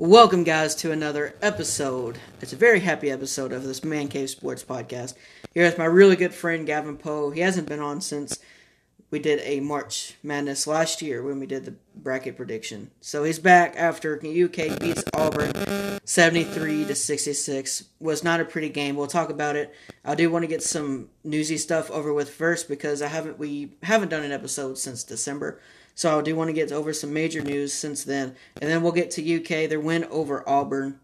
Welcome, guys, to another episode. It's a very happy episode of this Man Cave Sports Podcast. Here with my really good friend Gavin Poe. He hasn't been on since we did a March Madness last year when we did the bracket prediction. So he's back after UK beats Auburn 73 to 66. Was not a pretty game. We'll talk about it. I do want to get some newsy stuff over with first because I haven't we haven't done an episode since December. So I do want to get over some major news since then. And then we'll get to UK, their win over Auburn.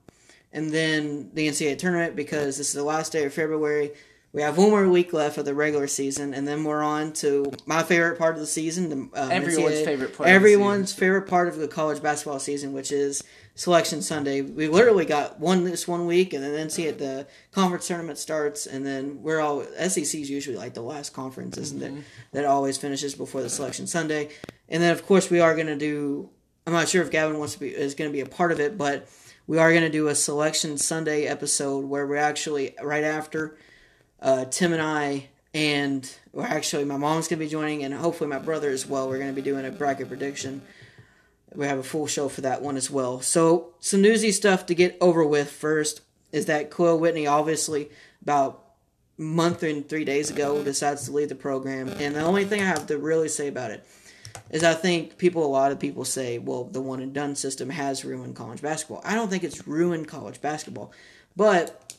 And then the NCAA tournament because this is the last day of February. We have one more week left of the regular season, and then we're on to my favorite part of the season. The, um, Everyone's NCAA favorite part. Everyone's favorite part of the college basketball season, which is Selection Sunday. We literally got one this one week, and then see it. The conference tournament starts, and then we're all SEC is usually like the last conference, isn't Mm-hmm. it? That always finishes before the Selection Sunday, and then of course we are going to do. I'm not sure if Gavin wants to be is going to be a part of it, but we are going to do a Selection Sunday episode where we're actually right after uh, Tim and I, and well, actually, my mom's going to be joining, and hopefully my brother as well. We're going to be doing a bracket prediction. We have a full show for that one as well. So, some newsy stuff to get over with first is that Kahlil Whitney, obviously, about month and three days ago, decides to leave the program. And the only thing I have to really say about it is I think people, a lot of people say, well, the one and done system has ruined college basketball. I don't think it's ruined college basketball, but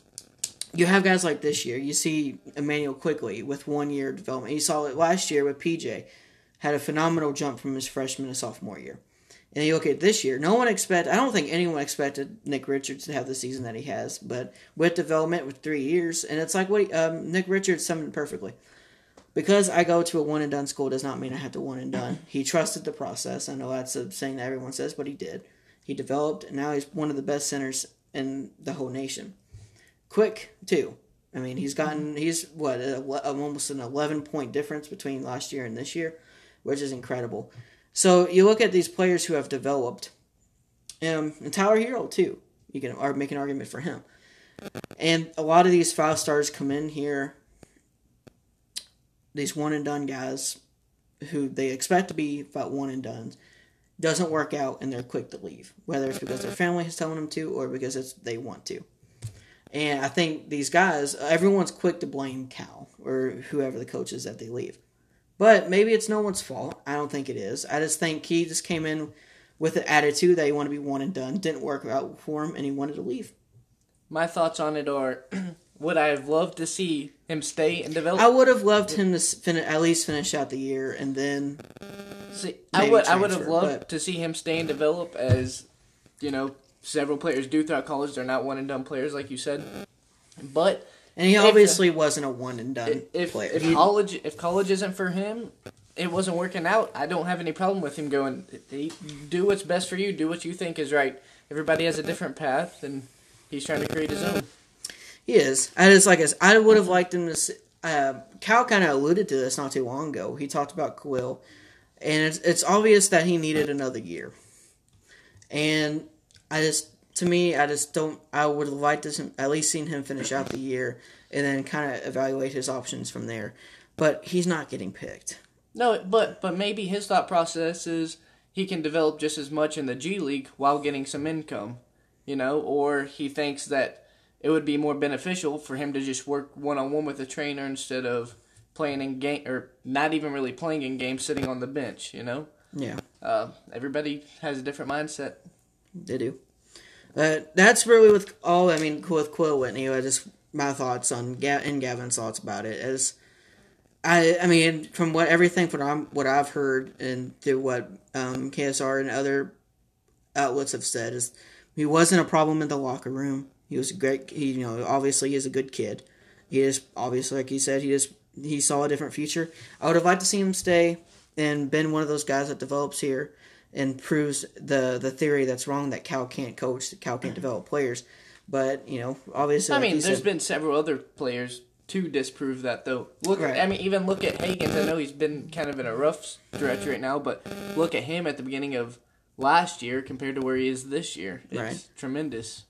you have guys like this year. You see Immanuel Quickley with one year development. You saw it last year with PJ, had a phenomenal jump from his freshman to sophomore year. And you look at this year, no one expect. I don't think anyone expected Nick Richards to have the season that he has. But with development, with three years, and it's like what um, Nick Richards summed it perfectly. Because I go to a one and done school does not mean I have to one and done. He trusted the process. I know that's a saying that everyone says, but he did. He developed, and now he's one of the best centers in the whole nation quick too. I mean, he's gotten he's what a, a- almost an eleven point difference between last year and this year, which is incredible. So you look at these players who have developed, um, and Tyler Herro too. You can make an argument for him, and a lot of these five stars come in here. These one and done guys, who they expect to be about one and done, doesn't work out and they're quick to leave. Whether it's because their uh-uh. family is telling them to or because it's they want to. And I think these guys, everyone's quick to blame Cal or whoever the coach is that they leave. But maybe it's no one's fault. I don't think it is. I just think he just came in with an attitude that he wanted to be one and done. Didn't work out for him, and he wanted to leave. My thoughts on it are: Would I have loved to see him stay and develop? I would have loved him to fin- at least finish out the year, and then See, I would. I would have loved but- to see him stay and develop, as you know, several players do throughout college. They're not one and done players, like you said. But and he If- obviously wasn't a one and done if player. if college if college isn't for him, it wasn't working out. I don't have any problem with him going. Do what's best for you. Do what you think is right. Everybody has a different path, and he's trying to create his own. He is. I just like I would have liked him to. s- Uh, Cal kind of alluded to this not too long ago. He talked about Kahlil, and it's it's obvious that he needed another year. And I just, to me, I just don't. I would have liked to at least seen him finish out the year and then kind of evaluate his options from there. But he's not getting picked. No, but but maybe his thought process is he can develop just as much in the G League while getting some income, you know, or he thinks that it would be more beneficial for him to just work one on one with a trainer instead of playing in game or not even really playing in game, sitting on the bench, you know. Yeah. Uh, everybody has a different mindset. They do. Uh, that's really with all. I mean, with Kahlil Whitney, I just my thoughts on Ga- and Gavin's thoughts about it is, I I mean, from what everything from I'm, what I've heard and through what um, KSR and other outlets have said is he wasn't a problem in the locker room. He was a great. He you know obviously he's a good kid. He is obviously like he said he just he saw a different future. I would have liked to see him stay and been one of those guys that develops here and proves the the theory that's wrong that Cal can't coach, that Cal can't develop players. But you know, obviously, I like mean, you there's said, been several other players to disprove that, though. Look, Right. I mean, even look at Hagans. I know he's been kind of in a rough stretch right now, but look at him at the beginning of last year compared to where he is this year. It's Right. tremendous.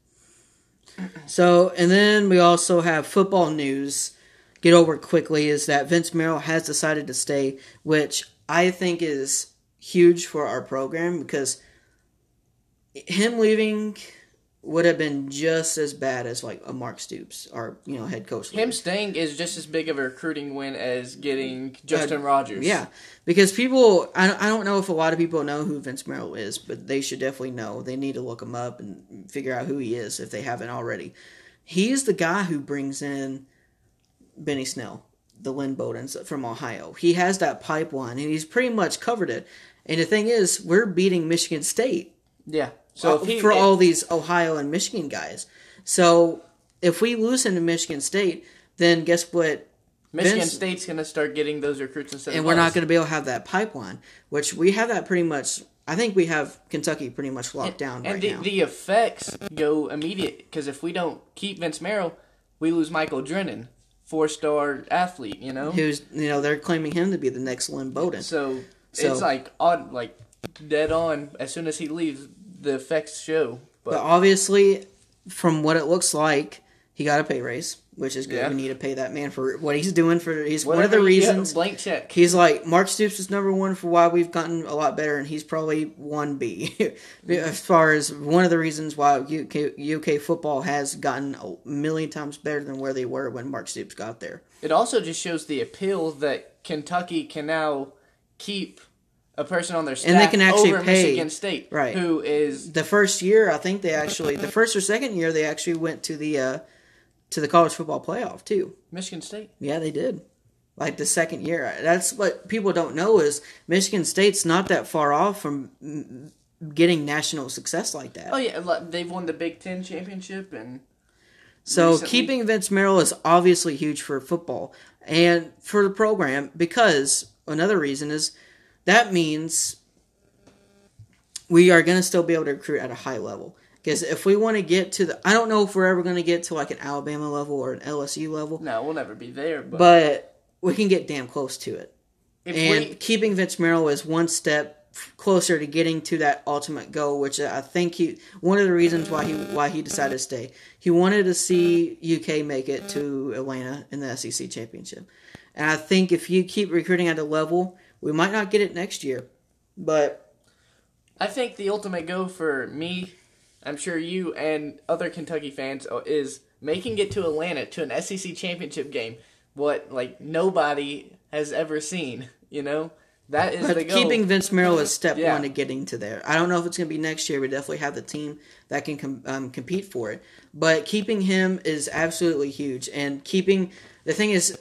So, and then we also have football news. Get over quickly is that Vince Marrow has decided to stay, which I think is huge for our program because him leaving would have been just as bad as like a Mark Stoops, our you know head coach. Him staying is just as big of a recruiting win as getting uh, Justin Rogers. Yeah, because people, I, I don't know if a lot of people know who Vince Marrow is, but they should definitely know. They need to look him up and figure out who he is if they haven't already. He's the guy who brings in Benny Snell, the Lynn Bowdens from Ohio. He has that pipeline, and he's pretty much covered it. And the thing is, we're beating Michigan State Yeah. So uh, if he, for all these Ohio and Michigan guys. So if we lose into Michigan State, then guess what? Michigan Vince- State's going to start getting those recruits instead And we're not going to be able to have that pipeline, which we have that pretty much. I think we have Kentucky pretty much locked down and right the, now. the effects go immediate because if we don't keep Vince Marrow, we lose Michael Drennen, four star athlete. You know, Who's you know they're claiming him to be the next Lynn Bowden. so, So- it's like odd, like dead on. As soon as he leaves, the effects show. But, But obviously, from what it looks like, he got a pay raise, which is good. Yeah. We need to pay that man for what he's doing. For he's one of the reasons. blank check. He's like Mark Stoops is number one for why we've gotten a lot better, and he's probably one B mm-hmm. as far as one of the reasons why UK, UK football has gotten a million times better than where they were when Mark Stoops got there. It also just shows the appeal that Kentucky can now keep a person on their staff And they can actually over pay- Michigan State, right. Who is The first year, I think they actually the first or second year they actually went to the uh, to the college football playoff too. Michigan State. Yeah, they did. Like the second year. That's what people don't know is Michigan State's not that far off from getting national success like that. Oh yeah, they've won the Big Ten championship and So recently- keeping Vince Marrow is obviously huge for football and for the program because another reason is that means we are going to still be able to recruit at a high level. Because if we want to get to the, I don't know if we're ever going to get to like an Alabama level or an LSU level, no, we'll never be there. But, but we can get damn close to it. And we, keeping Vince Marrow is one step closer to getting to that ultimate goal, which I think he one of the reasons why he why he decided to stay. He wanted to see UK make it to Atlanta in the SEC championship, and I think if you keep recruiting at a level, we might not get it next year, but I think the ultimate goal for me, I'm sure you and other Kentucky fans uh, is making it to Atlanta to an SEC championship game. What like nobody has ever seen. You know that is the but goal. keeping Vince Marrow is step Yeah. one to getting to there. I don't know if it's going to be next year. We definitely have the team that can com- um, compete for it, but keeping him is absolutely huge. And keeping the thing is,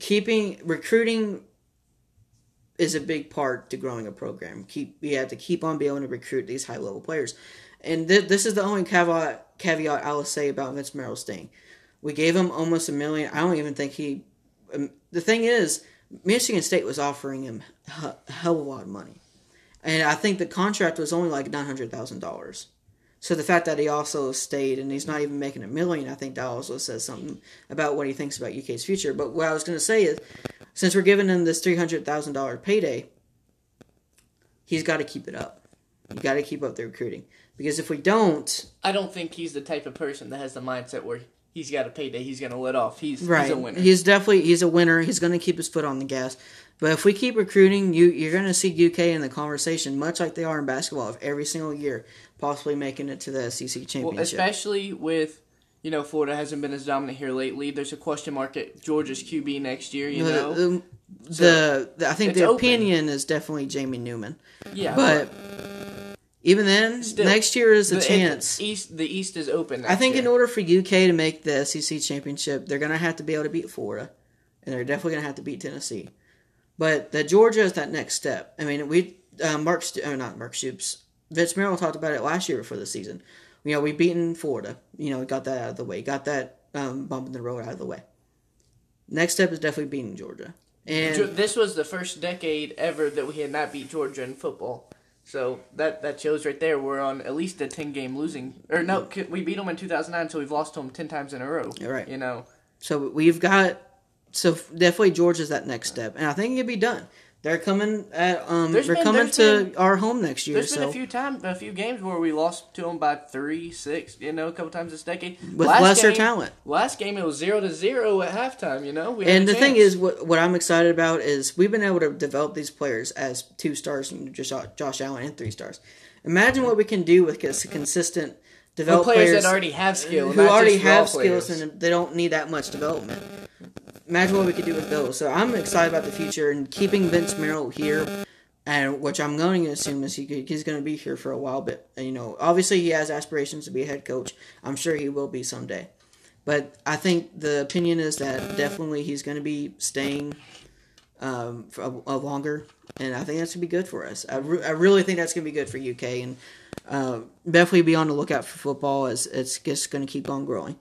keeping recruiting is a big part to growing a program. Keep you have to keep on being able to recruit these high level players, and th- this is the only caveat caveat I will say about Vince Marrow staying. We gave him almost a million. I don't even think he. Um, the thing is, Michigan State was offering him a hell of a lot of money, and I think the contract was only like nine hundred thousand dollars. So the fact that he also stayed and he's not even making a million, I think that also says something about what he thinks about UK's future. But what I was going to say is, since we're giving him this three hundred thousand dollar payday, he's got to keep it up. You got to keep up the recruiting because if we don't, I don't think he's the type of person that has the mindset where he's got a payday, he's going to let off. He's right, he's a winner. he's definitely he's a winner. He's going to keep his foot on the gas. But if we keep recruiting, you you're going to see UK in the conversation, much like they are in basketball, of every single year possibly making it to the SEC well, championship. especially with you know Florida hasn't been as dominant here lately. There's a question mark at Georgia's QB next year. You know, the, So, the, I think the open. opinion is definitely Jamie Newman. yeah, But even then, Still, next year is a chance. East the East is open. I think in order for UK to make the SEC championship, they're going to have to be able to beat Florida, and they're definitely going to have to beat Tennessee. But the Georgia is that next step. I mean, we uh, Mark, uh, not Mark Stoops, Vince Marrow talked about it last year before the season. You know, we beaten Florida. You know, got that out of the way. Got that um, bump in the road out of the way. Next step is definitely beating Georgia. And this was the first decade ever that we had not beat Georgia in football. So that that shows right there we're on at least a ten game losing. Or no, we beat them in two thousand nine, so we've lost to them ten times in a row. Right. You know, So we've got so definitely Georgia's that next step, and I think it can be done. They're coming at um There's they're been- coming there's to been- our home next year. there's so been a few times, a few games where we lost to them by three, six. You know, a couple times this decade with Last lesser game- talent. Last game it was zero to zero at halftime. You know, we had And the thing chance. is, what what I'm excited about is we've been able to develop these players as two stars, you know, Josh, Josh Allen and three stars. Imagine what we can do with consistent develop players, players, that already have skill, who not already just raw have skills players. and they don't need that much development. Imagine what we could do with those. So I'm excited about the future and keeping Vince Marrow here, and which I'm going to assume is he he's going to be here for a while. But you know, obviously he has aspirations to be a head coach. I'm sure he will be someday. But I think the opinion is that definitely he's going to be staying um, for a, a longer, and I think that's going to be good for us. I, re- I really think that's going to be good for UK, and uh, definitely be on the lookout for football as it's just going to keep on growing.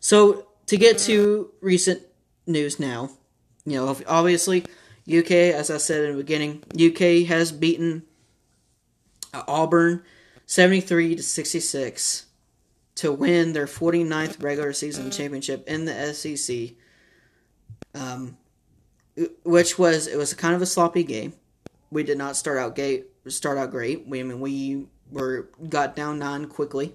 So to get to recent news now, you know, obviously UK, as I said in the beginning, UK has beaten uh, Auburn 73 to 66 to win their 49th regular season championship in the SEC. Um, which was it was kind of a sloppy game. We did not start out gate start out great. We I mean we were got down nine quickly.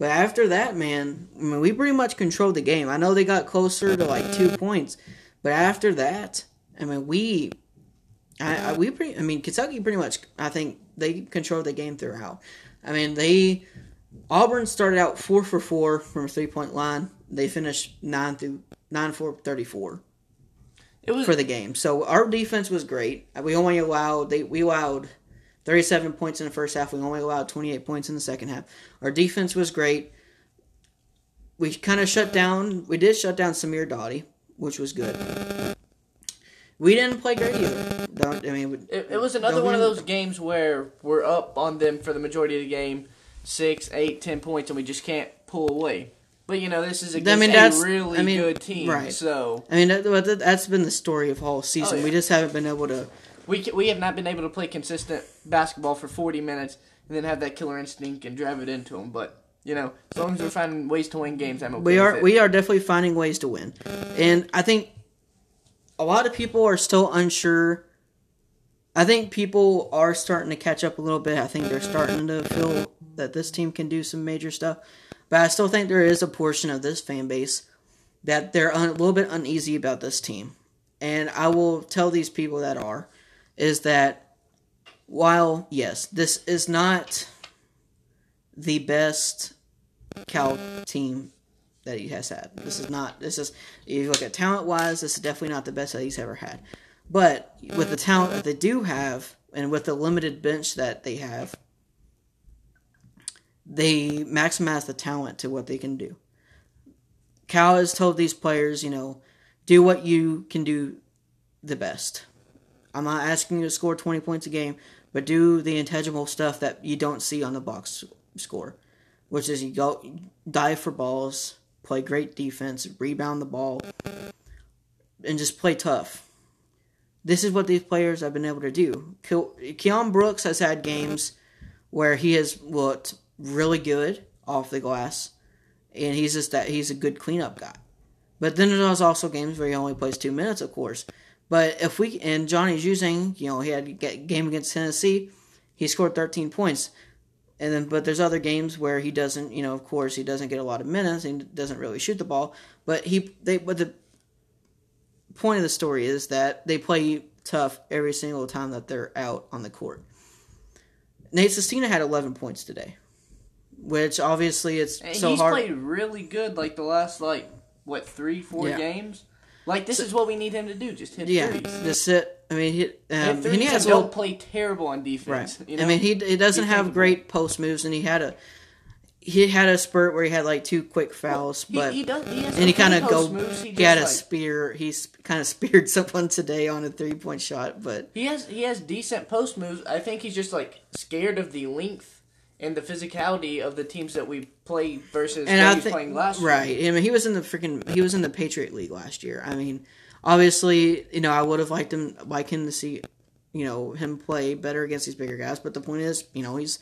But after that, man, I mean, we pretty much controlled the game. I know they got closer to like two points, but after that, I mean, we, I, I we pretty, I mean, Kentucky pretty much, I think they controlled the game throughout. I mean, they Auburn started out four for four from a three point line. They finished nine through nine for thirty four It was for the game. So our defense was great. We only allowed they we allowed 37 points in the first half. We only allowed 28 points in the second half. Our defense was great. We kind of shut down. We did shut down Samir Doughty, which was good. We didn't play great either. Don't I mean? It, it was another one of those games where we're up on them for the majority of the game, six, eight, ten points, and we just can't pull away. But you know, this is against mean, that's- a really I mean, good team, right. so I mean, that, that's been the story of whole season. Oh, yeah. We just haven't been able to. We we have not been able to play consistent basketball for forty minutes and then have that killer instinct and drive it into them. But you know, as long as we're finding ways to win games, I'm okay. we are we are definitely finding ways to win, and I think a lot of people are still unsure. I think people are starting to catch up a little bit. I think they're starting to feel that this team can do some major stuff, but I still think there is a portion of this fan base that they're a little bit uneasy about this team, and I will tell these people that are is that while yes, this is not the best Cal team that he has had. This is not. This is if you look at talent wise, this is definitely not the best that he's ever had. But with the talent that they do have, and with the limited bench that they have, they maximize the talent to what they can do. Cal has told these players, you know, do what you can do the best. I'm not asking you to score 20 points a game, but do the intangible stuff that you don't see on the box score, which is you go dive for balls, play great defense, rebound the ball, and just play tough. This is what these players have been able to do. Ke- Keion Brooks has had games where he has looked really good off the glass, and he's just that he's a good cleanup guy. But then there's also games where he only plays two minutes, of course. But if we and Johnny Juzang, you know, he had a game against Tennessee, he scored 13 points, and then but there's other games where he doesn't, you know, of course he doesn't get a lot of minutes and doesn't really shoot the ball. But he they but the point of the story is that they play tough every single time that they're out on the court. Nate Sestina had 11 points today, which obviously it's And so he's hard. played really good like the last like what three four Yeah. games. Like this is what we need him to do. Just hit yeah, threes. just sit. I mean, he, um, he has don't little play terrible on Right. defense. You know? I mean, he he doesn't Be have great post moves, and he had a he had a spurt where he had like two quick fouls, he, but he does. He has and he kind of go moves. He, he, had a spear. He kind of speared someone today on a three point shot, but He has he has decent post moves. I think he's just like scared of the length and the physicality of the teams that we play versus and what I think playing last year. right. I mean, he was in the freaking he was in the Patriot League last year. I mean, obviously, you know, I would have liked him like him to see, you know, him play better against these bigger guys. But the point is, you know, he's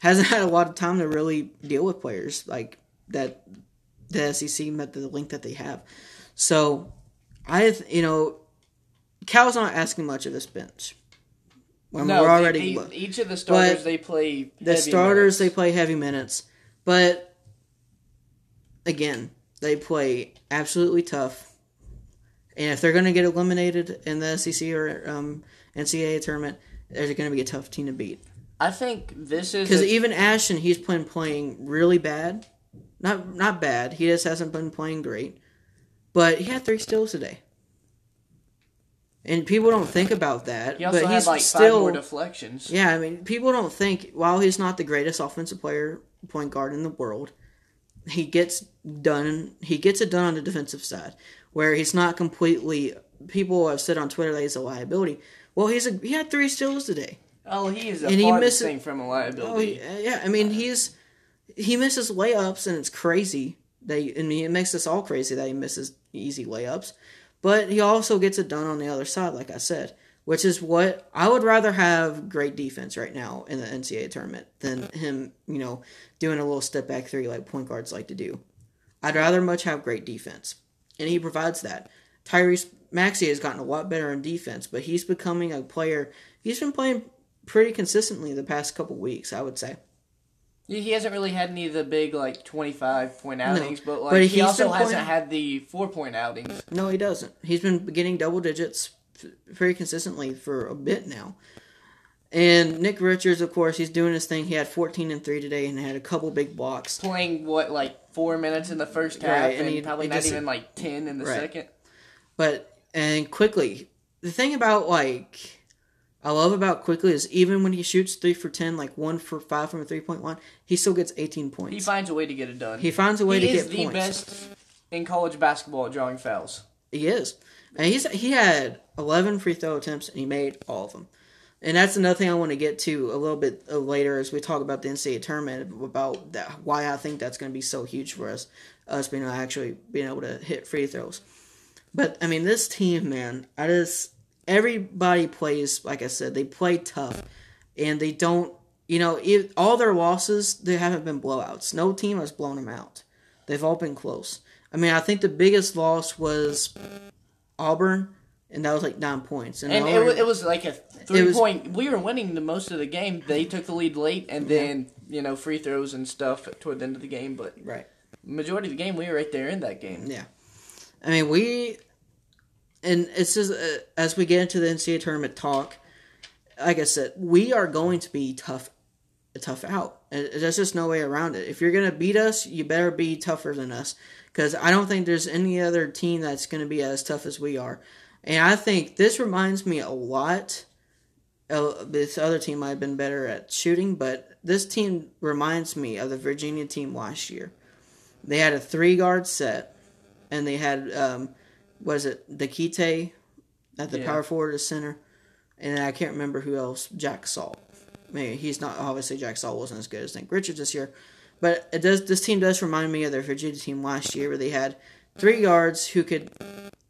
hasn't had a lot of time to really deal with players like that. The SEC met the length that they have, so I, you know, Cal's not asking much of this bench. When No, we're already they- each of the starters they play. the starters they play heavy minutes, but again they play absolutely tough. And if they're going to get eliminated in the SEC or um, NCAA tournament, they're going to be a tough team to beat. I think this is Because a- even Ashton, he's been playing really bad. Not not bad. He just hasn't been playing great. But he had three steals today. And people don't think about that. he also but had he's like five still more deflections. Yeah, I mean, people don't think while he's not the greatest offensive player, point guard in the world, he gets done. He gets it done on the defensive side, where he's not completely. People have said on Twitter that he's a liability. Well, he's a he had three steals today. Oh, he is a And he misses- thing from a Oh liability. yeah, yeah. I mean, he's he misses layups, and it's crazy. They I mean, it makes us all crazy that he misses easy layups. But he also gets it done on the other side, like I said, which is what I would rather have great defense right now in the NCAA tournament than him, you know, doing a little step back three like point guards like to do. I'd rather much have great defense, and he provides that. Tyrese Maxey has gotten a lot better in defense, but he's becoming a player. He's been playing pretty consistently the past couple weeks, I would say. He he hasn't really had any of the big like twenty five point outings, but like but he also hasn't had the four point outings. No, he doesn't. He's been getting double digits very consistently for a bit now. And Nick Richards, of course, he's doing his thing. He had 14 and 3 today and had a couple big blocks. Playing what like four minutes in the first half, Right, and and, he- probably he not just- even like ten in the Right. second. But, and Quickley, the thing about, like, I love about Quickley is even when he shoots 3 for 10, like 1 for 5 from a three point line, he still gets 18 points. He finds a way to get it done. He finds a way he to is get the points. best in college basketball at drawing fouls. He is. And he's he had 11 free throw attempts and he made all of them. And that's another thing I want to get to a little bit uh, later as we talk about the NCAA tournament about that why I think that's going to be so huge for us us being actually being able to hit free throws. But I mean this team, man, I just everybody plays like I said, they play tough and they don't, you know, if, all their losses they haven't been blowouts. No team has blown them out. They've all been close. I mean, I think the biggest loss was Auburn, and that was like nine points. And, And it, Auburn- wa- it was like a three was- point. We were winning the most of the game. They took the lead late, and then you know free throws and stuff toward the end of the game. But right. majority of the game, we were right there in that game. Yeah, I mean we, and it's just uh, as we get into the NCAA tournament talk. Like I said, we are going to be tough, tough out. There's just no way around it. If you're gonna beat us, you better be tougher than us. Because I don't think there's any other team that's gonna be as tough as we are. And I think this reminds me a lot. Uh, this other team might have been better at shooting, but this team reminds me of the Virginia team last year. They had a three guard set, and they had um, was it Diakite at the Yeah. power forward, center, and I can't remember who else. Jack Salt. Maybe he's not obviously Jack Salt wasn't as good as Nick Richards this year, but it does. This team does remind me of their Virginia team last year, where they had three guards who could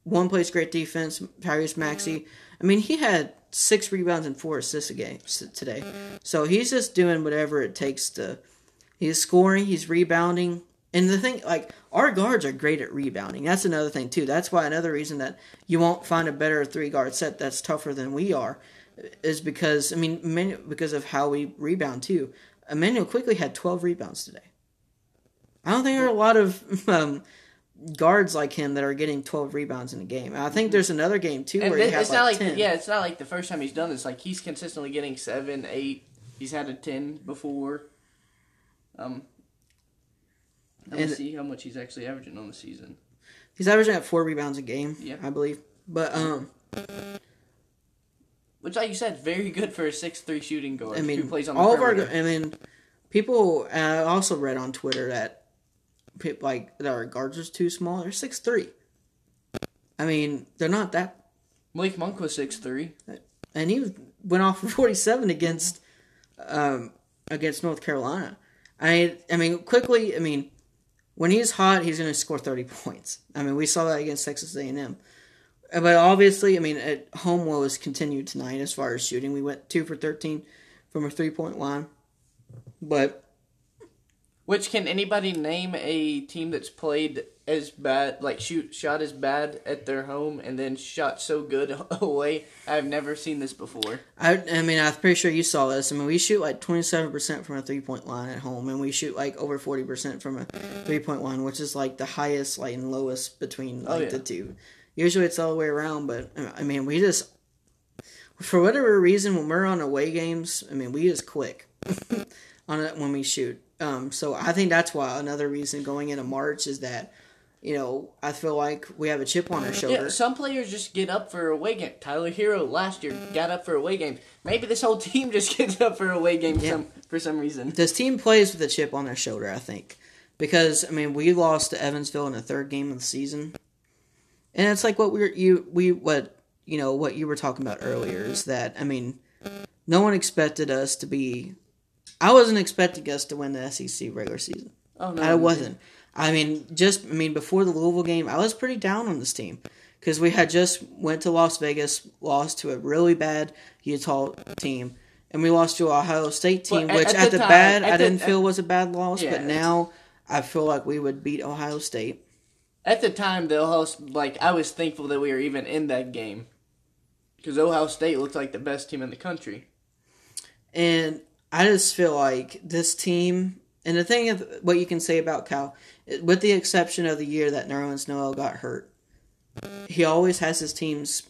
one plays great defense. Tyrese Maxey. I mean, he had six rebounds and four assists a game today. So he's just doing whatever it takes to. He's scoring. He's rebounding. And the thing, like, our guards are great at rebounding. That's another thing, too. That's why another reason that you won't find a better three guard set that's tougher than we are is because, I mean, because of how we rebound, too. Immanuel Quickley had 12 rebounds today. I don't think there are a lot of um, guards like him that are getting 12 rebounds in a game. I think there's another game, too, And where he it- had like, like 10. yeah, it's not like the first time he's done this. Like he's consistently getting seven, eight. He's had a ten before. Um, let me And- see how much he's actually averaging on the season. He's averaging at four rebounds a game, Yeah. I believe. But, um, Which, like you said, very good for a six three shooting guard I mean, who plays on the all of our. I mean, people. uh, also read on Twitter that, like, that our guards are too small. They're six three. I mean, they're not that. Malik Monk was six three. And he went off for forty seven against, um, against North Carolina. I. I mean, Quickley. I mean, when he's hot, he's going to score thirty points. I mean, we saw that against Texas A and M. Uh, but obviously, I mean, at home woes continued tonight as far as shooting. We went two for thirteen from a three point line. But Which can anybody name a team that's played as bad, like shoot shot as bad at their home and then shot so good away? I've never seen this before. I, I mean, I'm pretty sure you saw this. I mean, we shoot like 27% from a three point line at home, and we shoot like over 40% from a three point line, which is like the highest, like, and lowest between like Oh, yeah. the two. Usually it's all the way around, but I mean, we just for whatever reason, when we're on away games, I mean, we just click on it when we shoot. Um, so I think that's why another reason going into March is that, you know, I feel like we have a chip on our shoulder. Yeah, some players just get up for away game. Tyler Herro last year got up for away games. Maybe this whole team just gets up for away games Yeah. some, for some reason. this team plays with a chip on their shoulder, I think, because I mean we lost to Evansville in the third game of the season, and it's like what we were you we what you know what you were talking about earlier is that I mean no one expected us to be. I wasn't expecting us to win the SEC regular season. Oh no, I wasn't. I mean, just I mean, before the Louisville game, I was pretty down on this team because we had just went to Las Vegas, lost to a really bad Utah team, and we lost to Ohio State team, Well, at- which at the time- bad at I the- didn't feel was a bad loss, Yeah. but now I feel like we would beat Ohio State. At the time, the Ohio like I was thankful that we were even in that game because Ohio State looked like the best team in the country. And I just feel like this team, and the thing of what you can say about Cal, with the exception of the year that Nerlens Noel got hurt, he always has his teams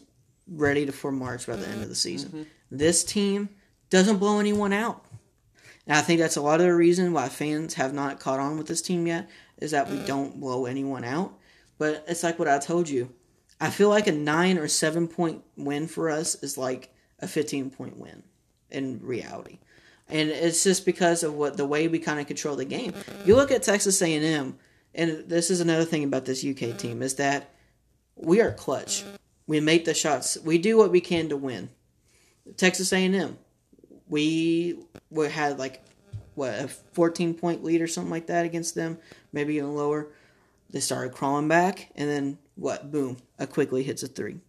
ready to for March by the end of the season. Mm-hmm. This team doesn't blow anyone out. And I think that's a lot of the reason why fans have not caught on with this team yet is that we don't blow anyone out. But it's like what I told you. I feel like a nine or seven point win for us is like a fifteen point win in reality, and it's just because of what the way we kind of control the game. You look at Texas A and this is another thing about this UK team is that we are clutch. We make the shots. We do what we can to win. Texas A and M, we we had like what a fourteen point lead or something like that against them, maybe even lower. They started crawling back, and then what? Boom! A Quickley hits a three.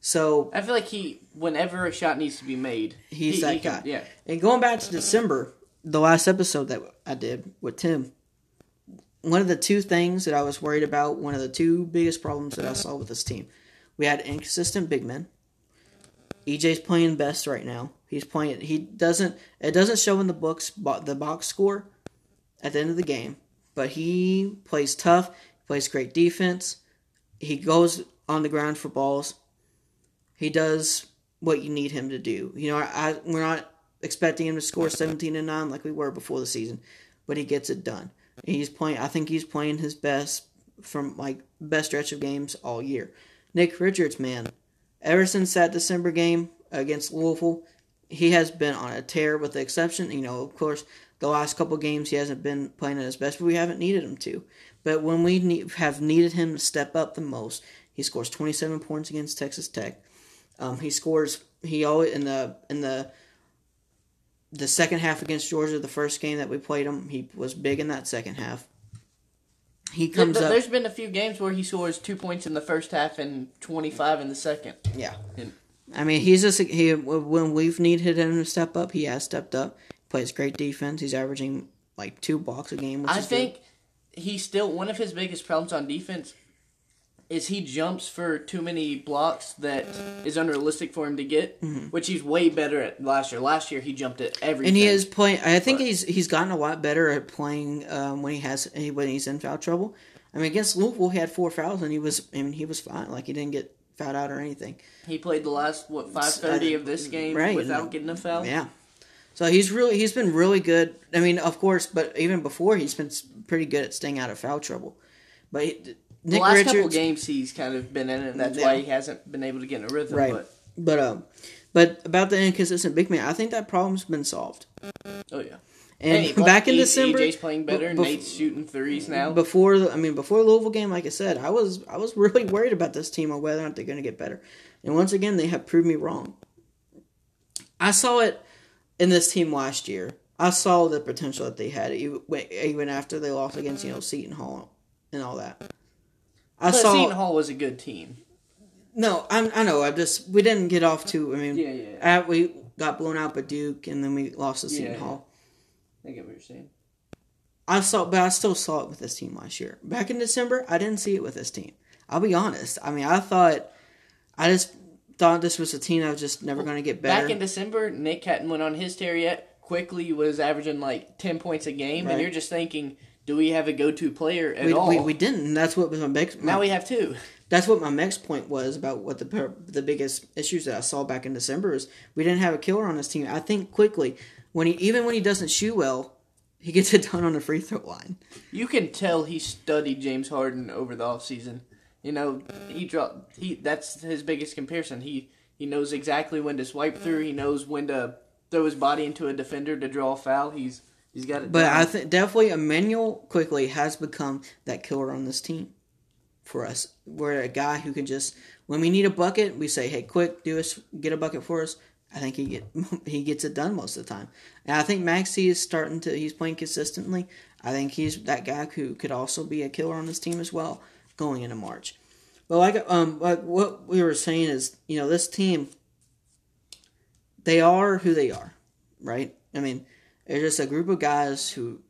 So I feel like he, whenever a shot needs to be made, He's he, that he can- guy. yeah, And going back to December, the last episode that I did with Tim, one of the two things that I was worried about, one of the two biggest problems that I saw with this team, we had inconsistent big men. EJ's playing best right now. He's playing. He doesn't. It doesn't show in the books, bo- the box score, at the end of the game. But he plays tough. Plays great defense. He goes on the ground for balls. He does what you need him to do. You know, I, we're not expecting him to score 17 and 9 like we were before the season, but he gets it done. He's playing I think he's playing his best from like best stretch of games all year. Nick Richards, man, ever since that December game against Louisville, he has been on a tear with the exception, you know, of course, the last couple games he hasn't been playing at his best, but we haven't needed him to. But when we need, have needed him to step up the most, he scores 27 points against Texas Tech. Um, he scores. He always in the in the the second half against Georgia, the first game that we played him, he was big in that second half. He There- comes up. There's been a few games where he scores two points in the first half and 25 in the second. Yeah, And- I mean he's just he when we've needed him to step up, he has stepped up. Plays great defense. He's averaging like two blocks a game. Which I think he's still one of his biggest problems on defense is he jumps for too many blocks that is unrealistic for him to get, which he's way better at last year. Last year he jumped at everything. and he is playing. I think But- he's he's gotten a lot better at playing um, when he has when he's in foul trouble. I mean against Louisville, he had four fouls and he was. I mean he was fine. Like he didn't get fouled out or anything. He played the last what five thirty of this game Right. without getting a foul. Yeah. So he's really he's been really good. I mean, of course, but even before he's been pretty good at staying out of foul trouble. But he, The last Richards, couple games he's kind of been in it, and that's Yeah. why he hasn't been able to get in a rhythm. Right. But but um, but about the inconsistent big man, I think that problem's been solved. oh yeah, And Hey, back in December, EJ's playing better. bef- Nate's shooting threes now. before the, I mean before the Louisville game, like I said, I was I was really worried about this team on whether or not they're going to get better. And once again, they have proved me wrong. I saw it in this team last year. I saw the potential that they had even even after they lost against you know Seton Hall and all that. I but saw Seton Hall was a good team. no, I'm, I know. I just we didn't get off to. I mean, Yeah, yeah. uh, we got blown out by Duke, and then we lost to Seton Yeah. Hall. I get what you're saying. I saw, but I still saw it with this team last year. Back in December, I didn't see it with this team. I'll be honest. I mean, I thought, I just thought this was a team that was just never going to get better. Back in December, Nick hadn't went on his tear yet. Quickley was averaging like ten points a game, Right. and you're just thinking, do we have a go-to player at We, all? we, we didn't. That's what was my next. now we have two. That's what my next point was about what the the biggest issues that I saw back in December is we didn't have a killer on this team. I think Quickley when he even when he doesn't shoot well, he gets it done on the free throw line. You can tell he studied James Harden over the offseason. You know, he dropped he that's his biggest comparison. He he knows exactly when to swipe through, he knows when to throw his body into a defender to draw a foul. He's he's got it But down. I think definitely Immanuel Quickley has become that killer on this team for us. We're a guy who can just when we need a bucket, we say, "Hey, quick, do us get a bucket for us." I think he get he gets it done most of the time, and I think Maxey is starting to. He's playing consistently. I think he's that guy who could also be a killer on this team as well going into March. But like um like what we were saying is, you know, this team they are who they are, right? I mean, they're just a group of guys who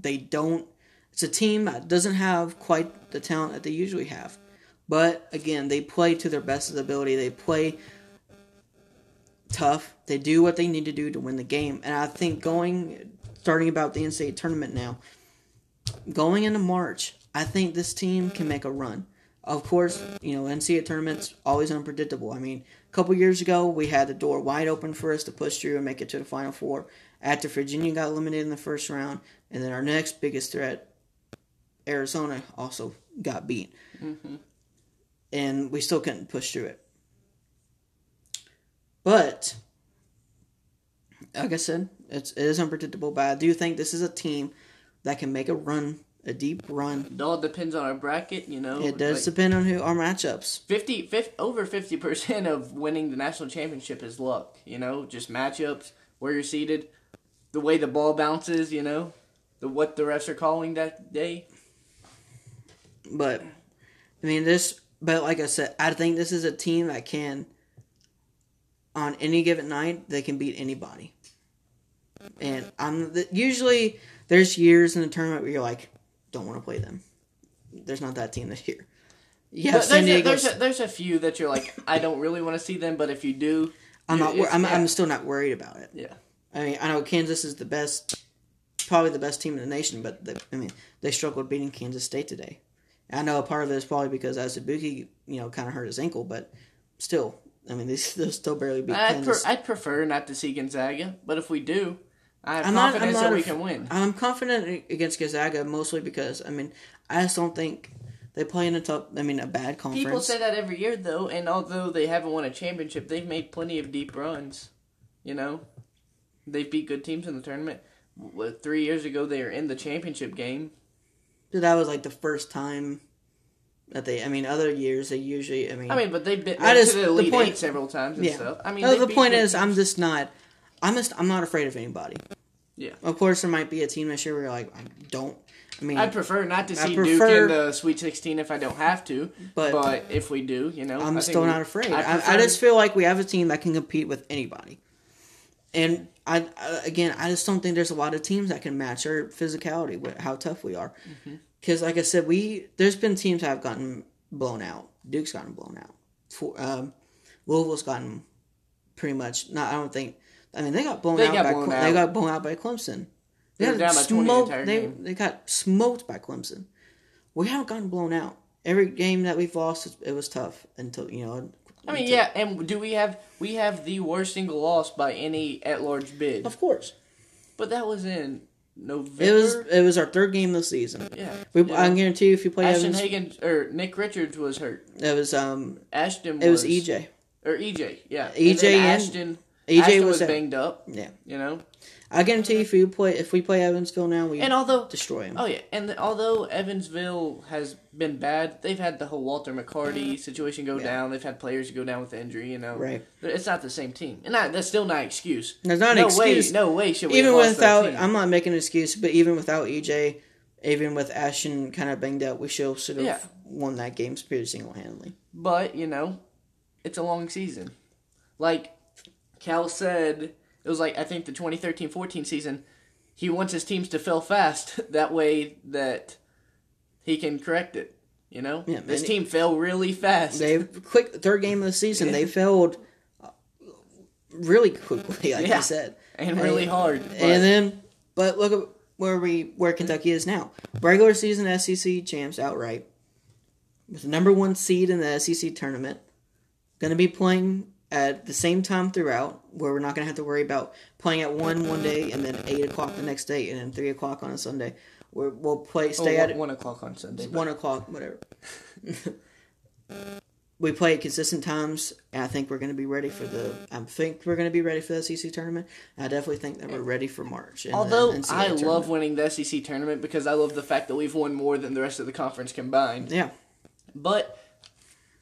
they don't. It's a team that doesn't have quite the talent that they usually have, but again, they play to their best of the ability. They play tough. They do what they need to do to win the game, and I think going starting about the NCAA tournament now, going into March, I think this team can make a run. Of course, you know NCAA tournaments always unpredictable. I mean, a couple years ago we had the door wide open for us to push through and make it to the Final Four. After Virginia got eliminated in the first round, and then our next biggest threat, Arizona, also got beat, mm-hmm. and we still couldn't push through it. But like I said, it's it is unpredictable. But I do think this is a team that can make a run, a deep run. it all depends on our bracket, you know. It does Like, depend on who our matchups. 50, 50 over 50% of winning the national championship is luck, you know, just matchups, where you're seated, the way the ball bounces, you know, the what the refs are calling that day. But I mean, this. But like I said, I think this is a team that can, on any given night, they can beat anybody. And I'm usually there's years in the tournament where you're like, don't want to play them. There's not that team this year. Yeah, there's, a, there's, a, there's a few that you're like, I don't really want to see them, but if you do, I'm not. wor- I'm, it's- I'm still not worried about it. yeah. I mean, I know Kansas is the best, probably the best team in the nation, but the, I mean, they struggled beating Kansas State today. I know a part of it is probably because Azubuike, you know, kind of hurt his ankle, but still, I mean, they still, still barely beat I'd, Kansas. I'd prefer not to see Gonzaga, but if we do, I have I'm not- confidence that not we af- can win. I'm confident against Gonzaga mostly because I mean, I just don't think they play in a tough. I mean, a bad conference. People say that every year, though, and although they haven't won a championship, they've made plenty of deep runs. You know, they've beat good teams in the tournament. Three years ago, they were in the championship game. So that was like the first time that they. I mean, other years they usually. I mean, I mean, but they've been I just- the the point- eight several times and yeah. stuff. I mean, No, the point is, I'm just not. I'm just. I'm not afraid of anybody. Yeah. Of course, there might be a team this year where you're like, I don't. I mean, I'd prefer not to I see prefer- Duke in the Sweet 16 if I don't have to. But- But, if we do, you know, I I'm still we- not afraid. I, I, I just feel like we have a team that can compete with anybody. And I, I again, I just don't think there's a lot of teams that can match our physicality with how tough we are. Mm-hmm. Because, like I said, we there's been teams that have gotten blown out. Duke's gotten blown out. For, um, Louisville's gotten pretty much. Not. I don't think. I mean, they got blown They out got by. blown Cle- out. They got blown out by Clemson. They were got by the smoked- they, game. they got smoked by Clemson. We haven't gotten blown out. Every game that we've lost, it was tough until you know. I mean, yeah, and do we have we have the worst single loss by any at large bid? Of course, But that was in November. it was it was our third game of the season. yeah. We, yeah. I guarantee you, if you play Ashton Evans, Hagen or Nick Richards was hurt. it was um Ashton. it was EJ. or EJ. Yeah, EJ and and- Ashton. EJ Ashton was was, banged up. Yeah, You know, I guarantee you, if we play if we play Evansville now, we and although destroy him. Oh yeah, and the, although Evansville has been bad, they've had the whole Walter McCarty situation go Yeah. down. They've had players go down with injury. You know, Right. It's not the same team, and not, that's still not an excuse. There's not an no excuse. way, no way should we even have lost that without, team. I'm not making an excuse, but even without EJ, even with Ashton kind of banged up, we still should have Yeah. won that game pretty single handedly. But you know, it's a long season. Like Cal said, it was like I think the 2013-14 season. He wants his teams to fail fast. That way that he can correct it. You know, Yeah, this and- team fell really fast. They quick third game of the season, they failed uh, really quickly, like Yeah. you said. and really hard. but- And then, but look, at where we where Kentucky is now. Regular season SEC champs outright, with the number one seed in the SEC tournament, going to be playing at the same time throughout, where we're not going to have to worry about playing at one one day and then eight o'clock the next day and then three o'clock on a Sunday. Where we'll play stay oh, at one, one o'clock on Sunday. but- one o'clock, whatever. we play at consistent times. And I think we're going to be ready for the. I think we're going to be ready for the SEC tournament. I definitely think that we're ready for March. in the Although I tournament. love winning the SEC tournament because I love the fact that we've won more than the rest of the conference combined. yeah, But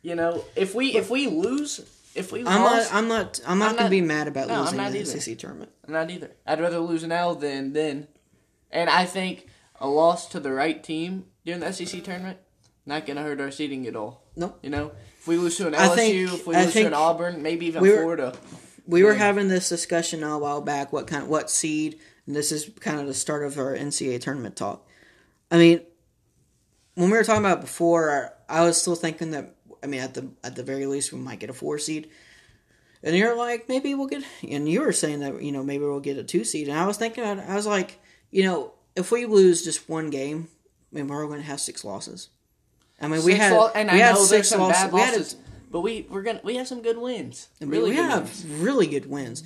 you know, if we if we lose, if we I'm lost, not. I'm not. I'm not I'm going to not- be mad about No, losing the either. SEC tournament. I'm not either. I'd rather lose an L than then. And I think a loss to the right team during the SEC tournament not gonna hurt our seeding at all. Nope. You know, if we lose to an LSU, think- if we I lose to an Auburn, maybe even we were- Florida. We were Yeah. having this discussion a while back. What kind? What seed? And this is kind of the start of our NCAA tournament talk. I mean, when we were talking about before, I was still thinking that. I mean, at the at the very least, we might get a four seed. And you're like, maybe we'll get. And you were saying that you know maybe we'll get a two seed. And I was thinking, I was like, you know, if we lose just one game, I mean, we're going to have six losses. I mean, we had lo- and we I had six losses. We had a- but we we're gonna we have some good wins. I mean, Really we good have wins. really good wins.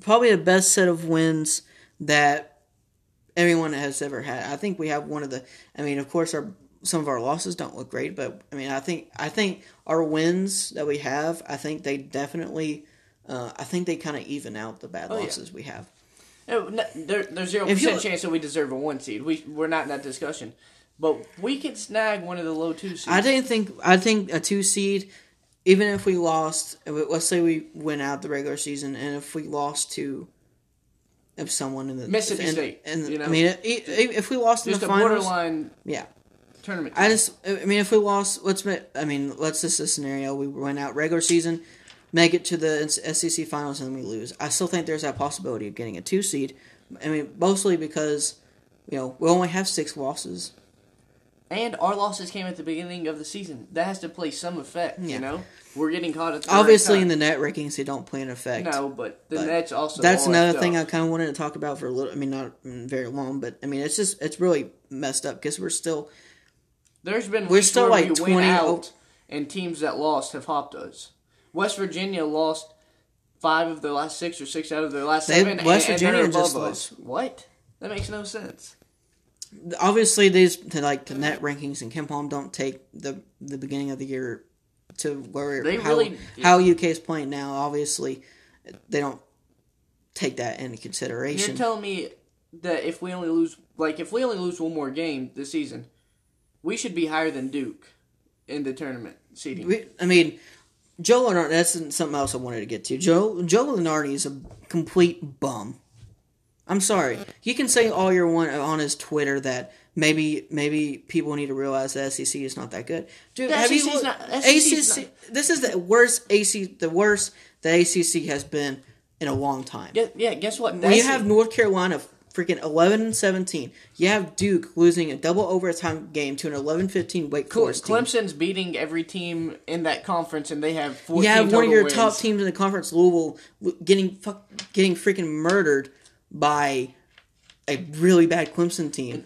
Probably the best set of wins that everyone has ever had. I think we have one of the. I mean, of course, our some of our losses don't look great, but I mean, I think I think our wins that we have, I think they definitely, uh, I think they kind of even out the bad Oh, yeah. losses we have. No, there, there's zero percent chance that we deserve a one seed. We we're not in that discussion, but we could snag one of the low two seeds. I didn't think. I think a two seed, even if we lost, let's say we went out the regular season, and if we lost to. If someone in the Mississippi in- State, in- you know? I mean, if we lost in the a finals, borderline yeah, tournament. I just, I mean, if we lost, let's make, I mean, let's just a scenario. We went out regular season, make it to the SEC finals, and we lose. I still think there's that possibility of getting a two seed. I mean, mostly because, you know, we only have six losses. And our losses came at the beginning of the season. That has to play some effect, Yeah. you know? We're getting caught at the Obviously, right in the net rankings, they don't play an effect. No, but the But Nets also. That's another thing I kind of wanted to talk about for a little. I mean, not very long, but I mean, it's just it's really messed up because we're still There's been We're still like we 20 win oh- out, and teams that lost have hopped us. West Virginia lost five of their last six or six out of their last They- seven. West and, and Virginia above just us. What? That makes no sense. obviously these to like the net rankings and KenPom don't take the the beginning of the year to where They how, really- how UK is playing now. Obviously, they don't take that into consideration. You're telling me that if we only lose, like, if we only lose one more game this season, we should be higher than Duke in the tournament seating. We, I mean, Joe Lunardi. That's something else I wanted to get to. Joe Joe Lunardi is a complete bum. I'm sorry. You can say all you want on his Twitter that maybe maybe people need to realize the SEC is not that good. Dude, The have SEC 's looked- not- SEC 's ACC? This is the worst AC. The worst the ACC has been in a long time. Guess, yeah, guess what? When you have North Carolina freaking 11 and 17, you have Duke losing a double overtime game to an 11-15 Wake Forest team. Clemson's beating every team in that conference, and they have 14 You have one of your wins. top teams in the conference, Louisville, getting fuck, getting freaking murdered by a really bad Clemson team.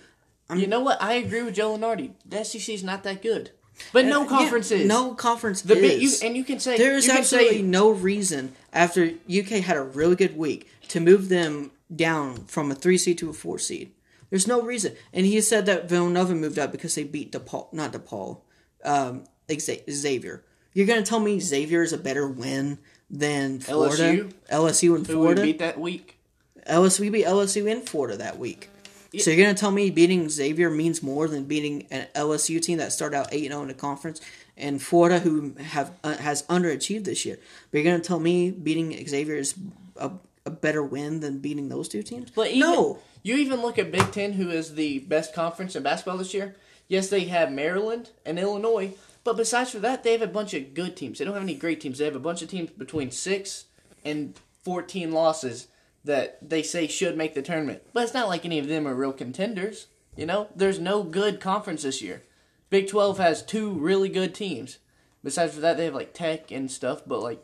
You know what? I agree with Joe Lunardi. The SEC is not that good, but uh, no conference Yeah, is. No conference the is. you, and you can say there is absolutely say, no reason after UK had a really good week to move them down from a three seed to a four seed. There's no reason, and he said that Villanova moved up because they beat DePaul, not DePaul, um, Xavier. You're gonna tell me Xavier is a better win than Florida, LSU? LSU and who we Florida? beat that week. LSU we beat LSU in Florida that week. So you're gonna tell me beating Xavier means more than beating an LSU team that started out eight zero in the conference, and Florida who have uh, has underachieved this year. But you're gonna tell me beating Xavier is a, a better win than beating those two teams? But even, no, you even look at Big Ten, who is the best conference in basketball this year. Yes, they have Maryland and Illinois, but besides for that, they have a bunch of good teams. They don't have any great teams. They have a bunch of teams between six and fourteen losses that they say should make the tournament. But it's not like any of them are real contenders. You know, there's no good conference this year. Big Twelve has two really good teams. Besides for that, they have like Tech and stuff, but like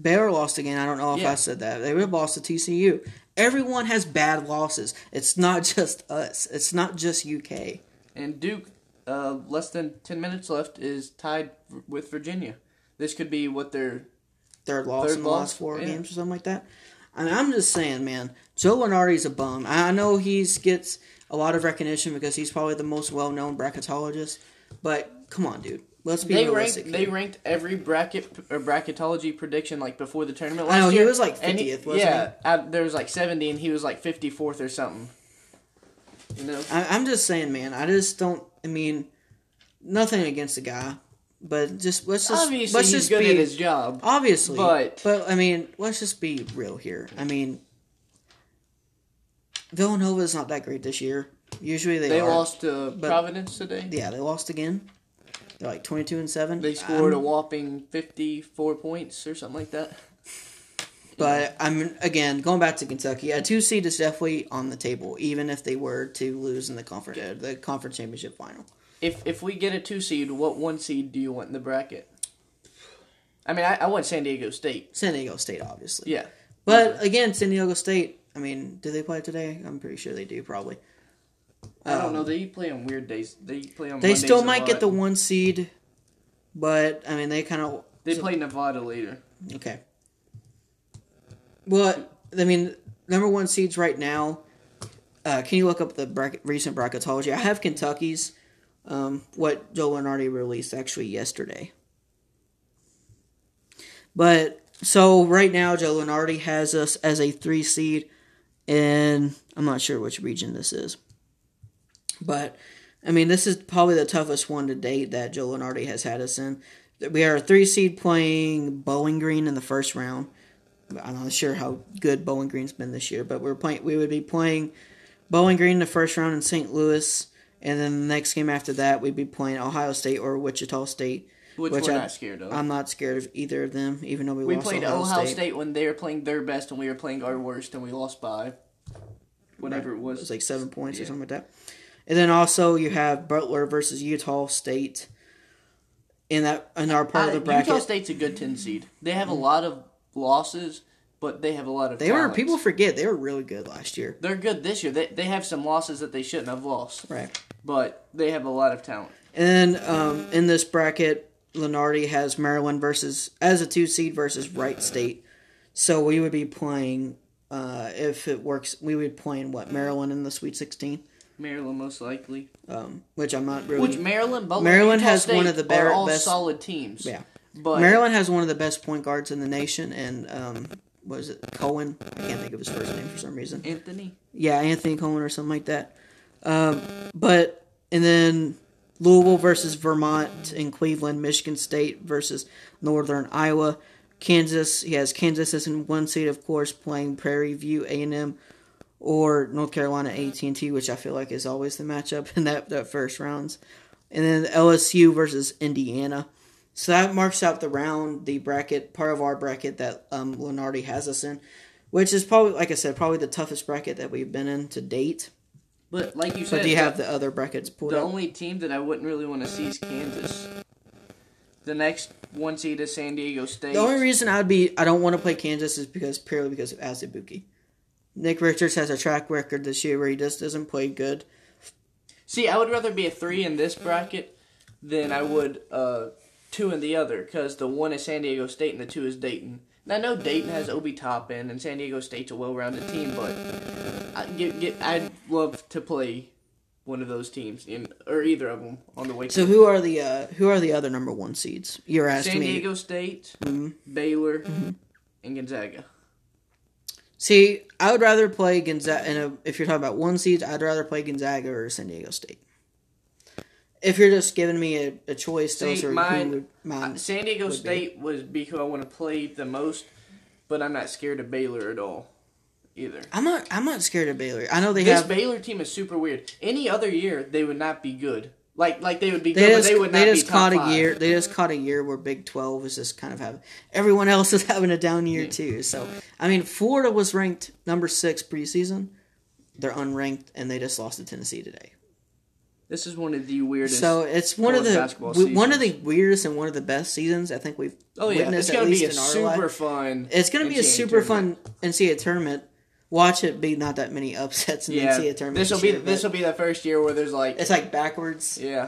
Baylor lost again. I don't know if Yeah. I said that. They would have lost to TCU. Everyone has bad losses. It's not just us. It's not just UK. And Duke, uh, less than 10 minutes left, is tied with Virginia. This could be what their. Third loss Third in the loss, last four yeah. games or something like that. I mean, I'm just saying, man. Joe Lunardi's a bum. I I know he's gets a lot of recognition because he's probably the most well known bracketologist. But come on, dude. Let's be They realistic. ranked, they ranked every bracket or bracketology prediction like before the tournament. I know, last he year, was, like, 50th, wasn't yeah, out- there was like 70, and he was like 54th or something. You know? I, I'm just saying, man. I just don't. I mean, nothing against the guy, but just let's just Obviously, let's he's just good be at his job. obviously, but- but I mean, let's just be real here. I mean, Villanova is not that great this year. Usually they, They are. lost to Providence today. Yeah, they lost again. They're like twenty two and seven. They scored a I'm- whopping 54 points or something like that. But I'm again going back to Kentucky. A two seed is definitely on the table, even if they were to lose in the conference uh, the conference championship final. If if we get a two seed, what one seed do you want in the bracket? I mean, I, I want San Diego State. San Diego State, obviously. Yeah, But again, San Diego State. I mean, do they play today? I'm pretty sure they do. Probably. I don't know. They play on weird days. They play on. Um, They Mondays still might get the one seed, but I mean, they kind of They play Nevada later. okay. Well, I mean, number one seeds right now. Uh, can you look up the bracket, recent bracketology? I have Kentucky's. Um, what Joe Lunardi released actually yesterday. But so right now, Joe Lunardi has us as a three seed, and I'm not sure which region this is. But I mean, this is probably the toughest one to date that Joe Lunardi has had us in. We are a three seed playing Bowling Green in the first round. I'm not sure how good Bowling Green's been this year, but we're playing. We would be playing Bowling Green in the first round in St. Louis, and then the next game after that, we'd be playing Ohio State or Wichita State. Which, Which we're I- not scared of. I'm not scared of either of them, even though we, lost. we played Ohio, Ohio State. State. when they were playing their best, and we were playing our worst, and we lost by whatever it It was. was like seven points or something like that. And then also you have Butler versus Utah State in that in our part of the bracket. Utah State's a good ten seed. They have a lot of losses, but they have a lot of. they were people forget they were really good last year. They're good this year. They they have some losses that they shouldn't have lost, Right. but they have a lot of talent. And then um, in this bracket, Lunardi has Maryland versus as a two seed versus Wright State. So we would be playing uh, if it works. We would be playing what Maryland in the Sweet Sixteen, Maryland most likely. um, which I'm not really. Which Maryland, Butler, Maryland Utah has State one of the better- all best- solid teams. Yeah. but Maryland has one of the best point guards in the nation, and um, what is it Cowan? I can't think of his first name for some reason. Anthony. Yeah, Anthony Cowan or something like that. Um, but and then Louisville versus Vermont in Cleveland, Michigan State versus Northern Iowa, Kansas. He has Kansas as in one seed, of course, playing Prairie View A and M or North Carolina AT and T, which I feel like is always the matchup in that that first rounds. And then LSU versus Indiana. So that marks out the round, the bracket, part of our bracket that um, Lunardi has us in, which is probably, like I said, probably the toughest bracket that we've been in to date. But like you said, But do you have the other brackets pulled the up? only team that I wouldn't really want to see is Kansas. The next one seed is San Diego State. The only reason I would be I don't want to play Kansas is because purely because of Azubuike. Nick Richards has a track record this year where he just doesn't play good. See, I would rather be a three in this bracket than I would uh, two in the other, because the one is San Diego State and the two is Dayton. And I know Dayton has Obi Toppin and San Diego State's a well-rounded team, but I, get, get, I'd love to play one of those teams, in, or either of them, on the way. So who are the uh, who are the other number one seeds? You're asking San me. Diego State, Mm-hmm. Baylor, and Gonzaga. See, I would rather play Gonzaga. And a, if you're talking about one seeds, I'd rather play Gonzaga or San Diego State. If you're just giving me a, a choice, those are mine- would mine. Uh, San Diego would be. State would be who I want to play the most, but I'm not scared of Baylor at all, either. I'm not. I'm not scared of Baylor. I know they This have. Baylor team is super weird. Any other year, they would not be good. Like like they would be They good, just, but they would not they be just caught a year. They just caught a year where Big Twelve is just kind of having everyone else is having a down year Yeah. too. So I mean, Florida was ranked number six preseason. They're unranked and they just lost to Tennessee today. This is one of the weirdest. So it's one of the basketball one of the weirdest and one of the best seasons I think we've oh yeah, witnessed it's gonna be a super life. fun. It's going to be a super tournament. fun NCAA tournament. Watch it be not that many upsets in Yeah, the NCAA tournament. this will be this will be the first year where there's like It's like backwards. yeah.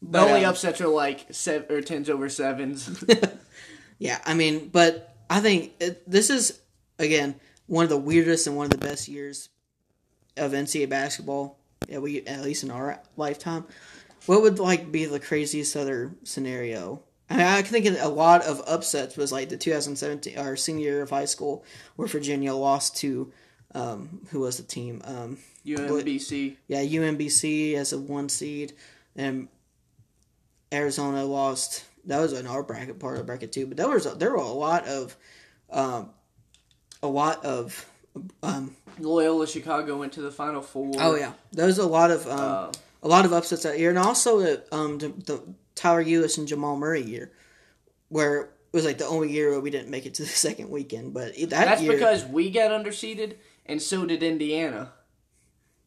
The But, only um, upsets are like seven or tens over sevens. Yeah, I mean, but I think it, this is again one of the weirdest and one of the best years of NCAA basketball. Yeah, we at least in our lifetime. What would like be the craziest other scenario? I mean, I think a lot of upsets was like the 2017 our senior year of high school, where Virginia lost to um, who was the team? Um, UMBC. yeah, UMBC as a one seed, and Arizona lost. That was in our bracket part of the bracket too. But there was there were a lot of, um, a lot of. Um, Loyola Chicago went to the Final Four. oh yeah, there was a lot of um, Uh, a lot of upsets that year, and also the um the, the Tyler Ulis and Jamal Murray year, where it was like the only year where we didn't make it to the second weekend. But that that's year, because we got underseeded, and so did Indiana.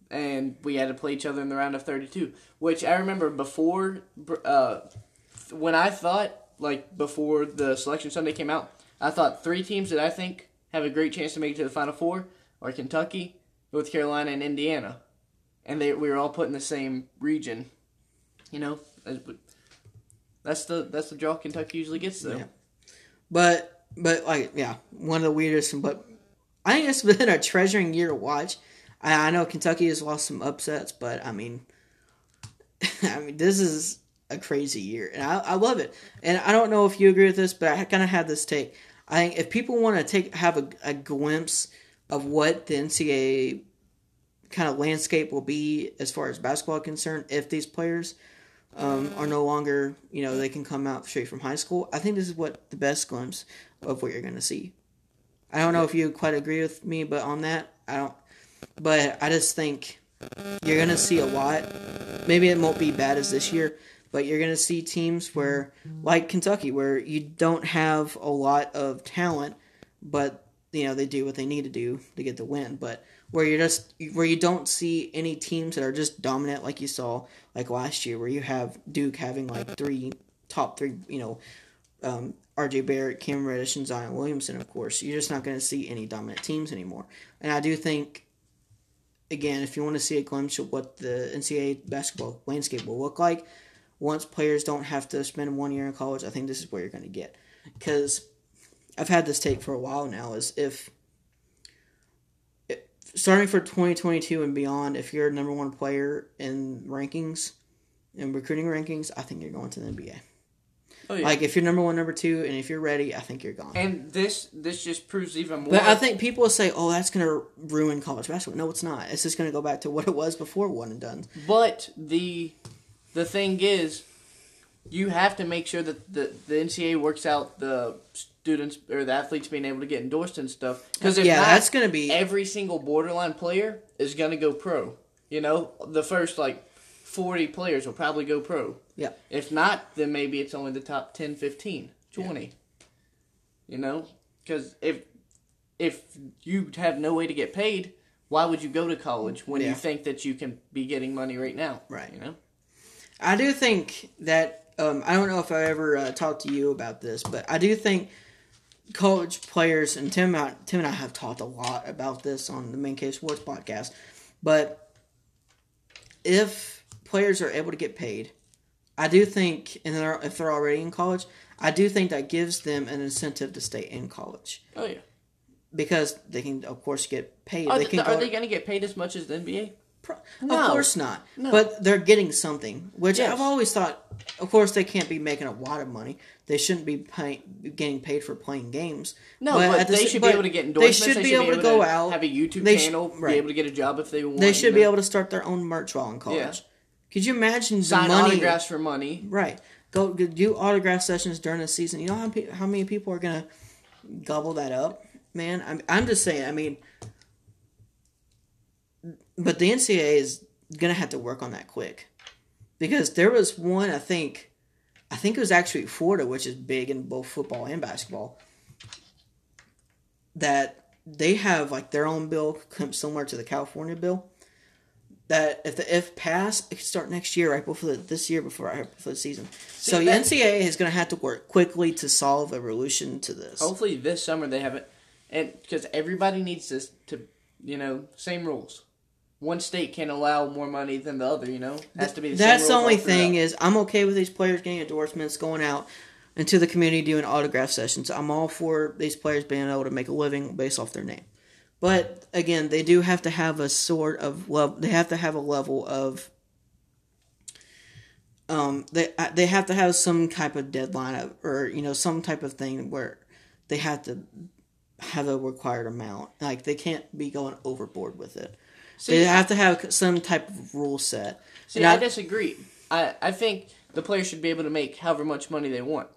And we had to play each other in the round of 32, which I remember before, uh, when I thought, like, before the Selection Sunday came out, I thought three teams that I think have a great chance to make it to the Final Four are Kentucky, North Carolina, and Indiana. And they we were all put in the same region. You know, that's the that's the draw Kentucky usually gets though. Yeah. But but like yeah, one of the weirdest. But I think it's been a treasuring year to watch. I, I know Kentucky has lost some upsets, but I mean, I mean this is a crazy year, and I, I love it. And I don't know if you agree with this, but I kind of have this take. I think if people want to take have a, a glimpse of what the NCAA kind of landscape will be as far as basketball concerned, if these players um, are no longer, you know, they can come out straight from high school. I think this is what the best glimpse of what you're going to see. I don't know if you quite agree with me, but on that, I don't. But I just think you're to see a lot. Maybe it won't be bad as this year, but you're to see teams where, like Kentucky, where you don't have a lot of talent, but you know they do what they need to do to get the win. But where you're just where you don't see any teams that are just dominant like you saw like last year, where you have Duke having like three top three, you know, um, R.J. Barrett, Cam Reddish, and Zion Williamson. Of course, you're just not going to see any dominant teams anymore. And I do think, again, if you want to see a glimpse of what the NCAA basketball landscape will look like, once players don't have to spend one year in college, I think this is where you're going to get. Because I've had this take for a while now. Is if starting for 2022 and beyond, if you're a number one player in rankings, in recruiting rankings, I think you're going to the NBA. Oh, yeah. Like if you're number one, number two, and if you're ready, I think you're gone. and this this just proves even more. But I think people will say, "Oh, that's going to ruin college basketball." No, it's not. It's just going to go back to what it was before one and done. But the the thing is, you have to make sure that the the NCAA works out the students or the athletes being able to get endorsed and stuff. Because Yeah, not, that's going to be every single borderline player is gonna go pro. You know, the first like forty players will probably go pro. yeah. If not, then maybe it's only the top 10, 15, 20. You know, because if if you have no way to get paid, why would you go to college when Yeah. you think that you can be getting money right now? Right. You know. I do think that um, I don't know if I ever uh, talked to you about this, but I do think college players and Tim, and I, Tim and I have talked a lot about this on the Man Cave Sports podcast. But if players are able to get paid, I do think, and they're, if they're already in college, I do think that gives them an incentive to stay in college Oh yeah. because they can, of course, get paid. Are they they, can are they going to get paid as much as the NBA? Pro- No. Of course not. No. But they're getting something, which Yes. I've always thought. Of course, they can't be making a lot of money. They shouldn't be pay, getting paid for playing games. No, but, at the they s- should but be able to get endorsements. They should be able to go out. have a YouTube They sh- channel, right. be able to get a job if they want. They should be know? able to start their own merch while in college. Yeah. Could you imagine sign the money? autographs for money. Right. Go, go do autograph sessions during the season. You know how pe- how many people are gonna gobble that up, man? I'm I'm just saying. I mean, but the NCAA is gonna have to work on that quick because there was one I think, I think it was actually Florida, which is big in both football and basketball. That they have like their own bill similar to the California bill. That if the if pass, it could start next year, right before the, this year, before right before the season. so the NCAA is going to have to work quickly to solve a resolution to this. Hopefully this summer they have it, and because everybody needs this to, you know, same rules. One state can't allow more money than the other. You know, has to be. The That's the only thing is I'm okay with these players getting endorsements, going out into the community doing autograph sessions. I'm all for these players being able to make a living based off their name. But again, they do have to have a sort of love. They have to have a level of. Um, they uh, they have to have some type of deadline of, or you know some type of thing where they have to have a required amount. Like they can't be going overboard with it. See, they have to have some type of rule set. See, I, I- disagree. I, I think the players should be able to make however much money they want.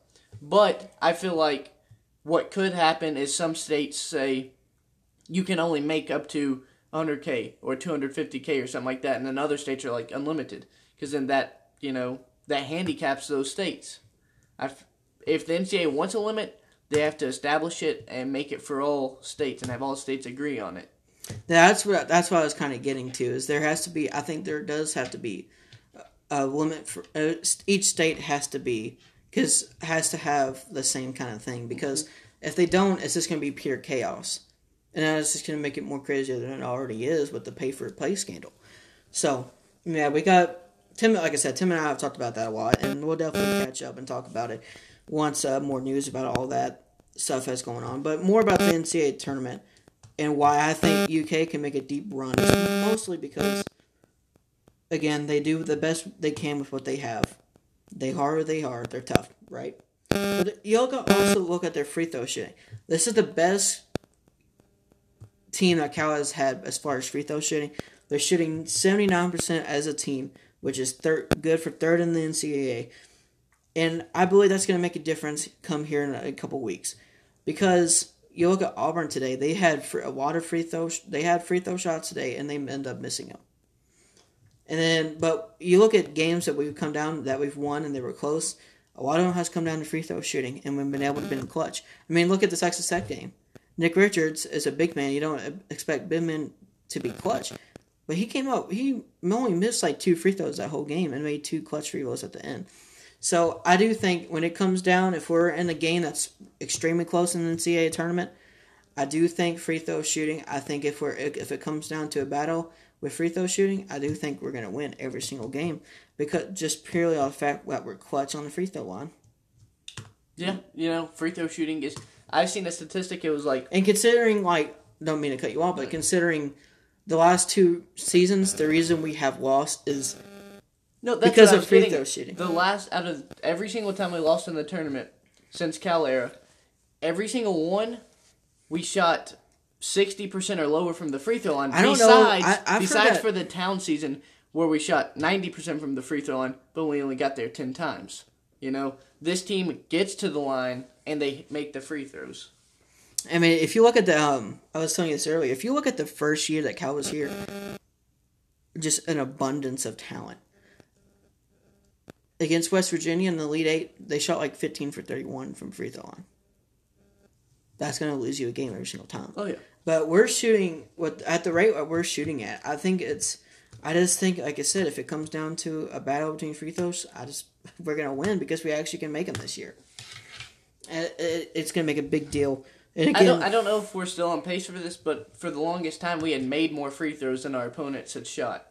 But I feel like what could happen is some states say you can only make up to 100k or 250k or something like that, and then other states are like unlimited because then that you know that handicaps those states. I f if the NCAA wants a limit, they have to establish it and make it for all states and have all states agree on it. That's what that's what I was kind of getting to. Is there has to be? I think there does have to be a limit for uh, each state has to be because has to have the same kind of thing. Because if they don't, it's just going to be pure chaos, and that's just going to make it more crazier than it already is with the pay for play scandal. So yeah, we got Tim. Like I said, Tim and I have talked about that a lot, and we'll definitely catch up and talk about it once uh, more news about all that stuff has going on. But more about the NCAA tournament and why I think UK can make a deep run mostly because, again, they do the best they can with what they have. They are they are. They're tough, right? But you also look at their free throw shooting. This is the best team that Cal has had as far as free throw shooting. They're shooting 79% as a team, which is third, good for third in the NCAA. And I believe that's going to make a difference come here in a couple weeks. Because you look at Auburn today, they had fr- a lot of free throws. They had free throw shots today, and they end up missing them. And then, but you look at games that we've come down that we've won and they were close. A lot of them has come down to free throw shooting, and we've been able to be in clutch. I mean, look at the Texas Tech game. Nick Richards is a big man. You don't expect big men to be clutch, but he came up. He only missed like two free throws that whole game and made two clutch free throws at the end. So I do think when it comes down, if we're in a game that's extremely close in the NCAA tournament, I do think free throw shooting. I think if we're if it comes down to a battle with free throw shooting, I do think we're to win every single game because just purely on the fact that we're clutch on the free throw line. Yeah, you know, free throw shooting is. I've seen a statistic. It was like And considering like don't mean to cut you off, but mm. considering the last two seasons, the reason we have lost is no that's Because of free throw shooting. The last out of every single time we lost in the tournament since Cal era, every single one, we shot sixty percent or lower from the free throw line. I don't know. besides, I- I've heard besides for the town season where we shot ninety percent from the free throw line, but we only got there ten times. You know, this team gets to the line and they make the free throws. I mean, if you look at the, um, I was telling you this earlier. If you look at the first year that Cal was here, just an abundance of talent. Against West Virginia in the Elite Eight, they shot like 15 for 31 from free throw line. That's going to lose you a game every single time. Oh yeah. But we're shooting what at the rate what we're shooting at. I think it's. I just think, like I said, if it comes down to a battle between free throws, I just we're gonna win because we actually can make them this year. And it, it's gonna make a big deal. And I don't, I don't know if we're still on pace for this, but for the longest time we had made more free throws than our opponents had shot.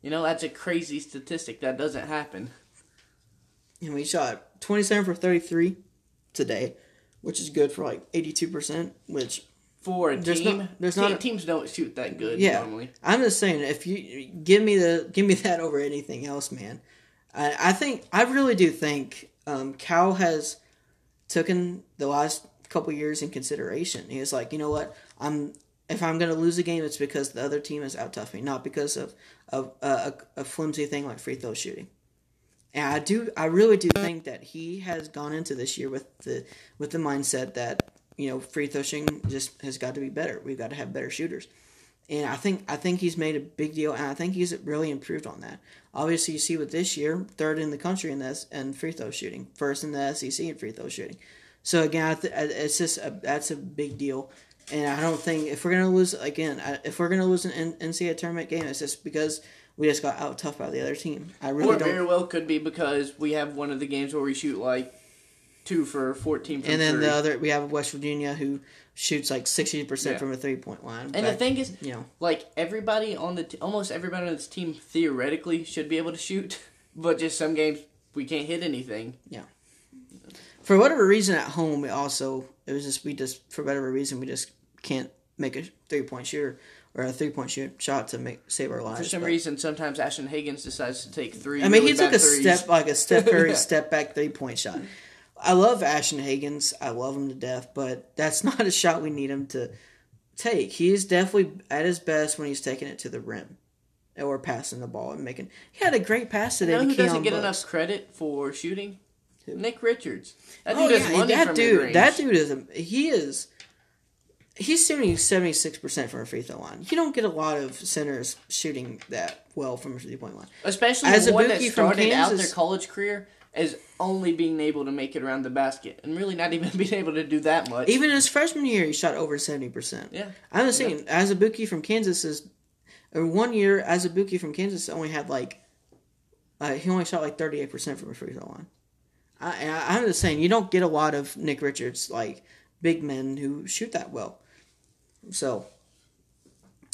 You know, that's a crazy statistic. That doesn't happen. and we shot 27 for 33 today, which is good for like 82%, which For a There's team, no- there's te- not a- teams don't shoot that good yeah. normally. I'm just saying if you give me the give me that over anything else, man. I, I think I really do think um, Cal has taken the last couple years in consideration. He was like, you know what, I'm if I'm going to lose a game, it's because the other team is out tough me, not because of of uh, a, a flimsy thing like free throw shooting. And I do, I really do think that he has gone into this year with the with the mindset that you know free throw shooting just has got to be better. We've got to have better shooters, and I think I think he's made a big deal, and I think he's really improved on that. Obviously, you see with this year, third in the country in this and free throw shooting, first in the SEC in free throw shooting. So again, I th- it's just a, that's a big deal, and I don't think if we're gonna lose again, if we're gonna lose an NCAA tournament game, it's just because we just got out tough by the other team. I really Or don't. very well could be because we have one of the games where we shoot like two for fourteen. And then the other, we have West Virginia who shoots like sixty percent Yeah. from a three point line. and the thing is, you know, like everybody on the t- almost everybody on this team theoretically should be able to shoot, but just some games we can't hit anything. Yeah. For whatever reason at home, we also it was just we just for whatever reason we just can't make a three point shooter or a three point shoot shot to make save our lives. For some but- reason, sometimes Ashton Hagans decides to take three. I mean, really he took a threes. step like a Steph Curry Yeah. step back three point shot. I love Ashton Hagans. I love him to death, but that's not a shot we need him to take. He is definitely at his best when he's taking it to the rim or passing the ball and making. He had a great pass You today. know to who doesn't get Bucks. enough credit for shooting? Who? Nick Richards. That oh, dude Oh, yeah, money that dude. That dude is. A, he is. He's shooting seventy six percent from a free throw line. You don't get a lot of centers shooting that well from a three point line. especially As a one that started out their college career as only being able to make it around the basket and really not even being able to do that much. Even his freshman year, he shot over seventy percent. yeah, I'm just saying, Azubuike from Kansas is, or one year Azubuike from Kansas only had like, uh, he only shot like 38 percent from a free throw line. I, I, I'm just saying, you don't get a lot of Nick Richards like big men who shoot that well. So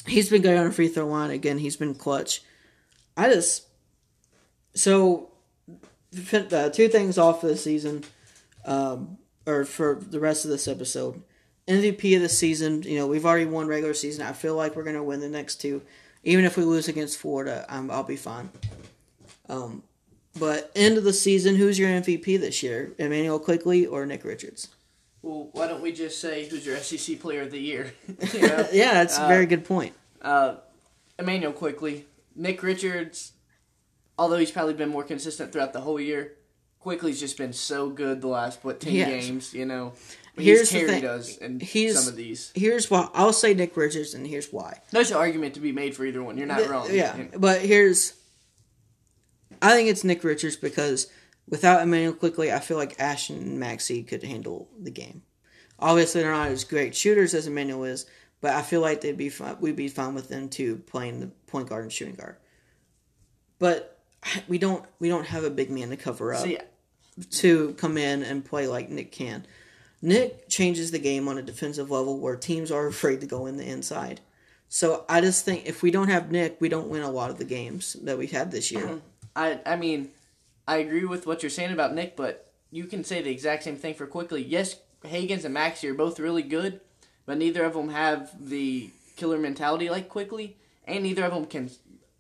he's been good on a free throw line again. He's been clutch. I just so uh, two things off of the season, um, or for the rest of this episode. MVP of the season. You know, we've already won regular season. I feel like we're going to win the next two. Even if we lose against Florida, I'm, I'll be fine. Um, but end of the season, who's your MVP this year? Immanuel Quickley or Nick Richards? well, why don't we just say who's your SEC Player of the Year? you know? yeah, that's a Uh, very good point. uh, Immanuel Quickley, Nick Richards. Although he's probably been more consistent throughout the whole year, Quickley's just been so good the last what ten has. games. You know, Here's he's the carried us in He's- some of these. Here's why I'll say Nick Richards, and here's why. There's an argument to be made for either one. You're not Th- wrong. Yeah, but here's. I think it's Nick Richards because without Immanuel Quickley, I feel like Ashton and Maxey could handle the game. Obviously, they're not as great shooters as Immanuel is, but I feel like they'd be fine, we'd be fine with them too playing the point guard and shooting guard. But we don't we don't have a big man to cover up See, to come in and play like Nick can. Nick changes the game on a defensive level where teams are afraid to go in the inside. So I just think if we don't have Nick, we don't win a lot of the games that we've had this year. I I mean, I agree with what you're saying about Nick, but you can say the exact same thing for Quickley. Yes, Hagans and Maxey are both really good, but neither of them have the killer mentality like Quickley, and neither of them can.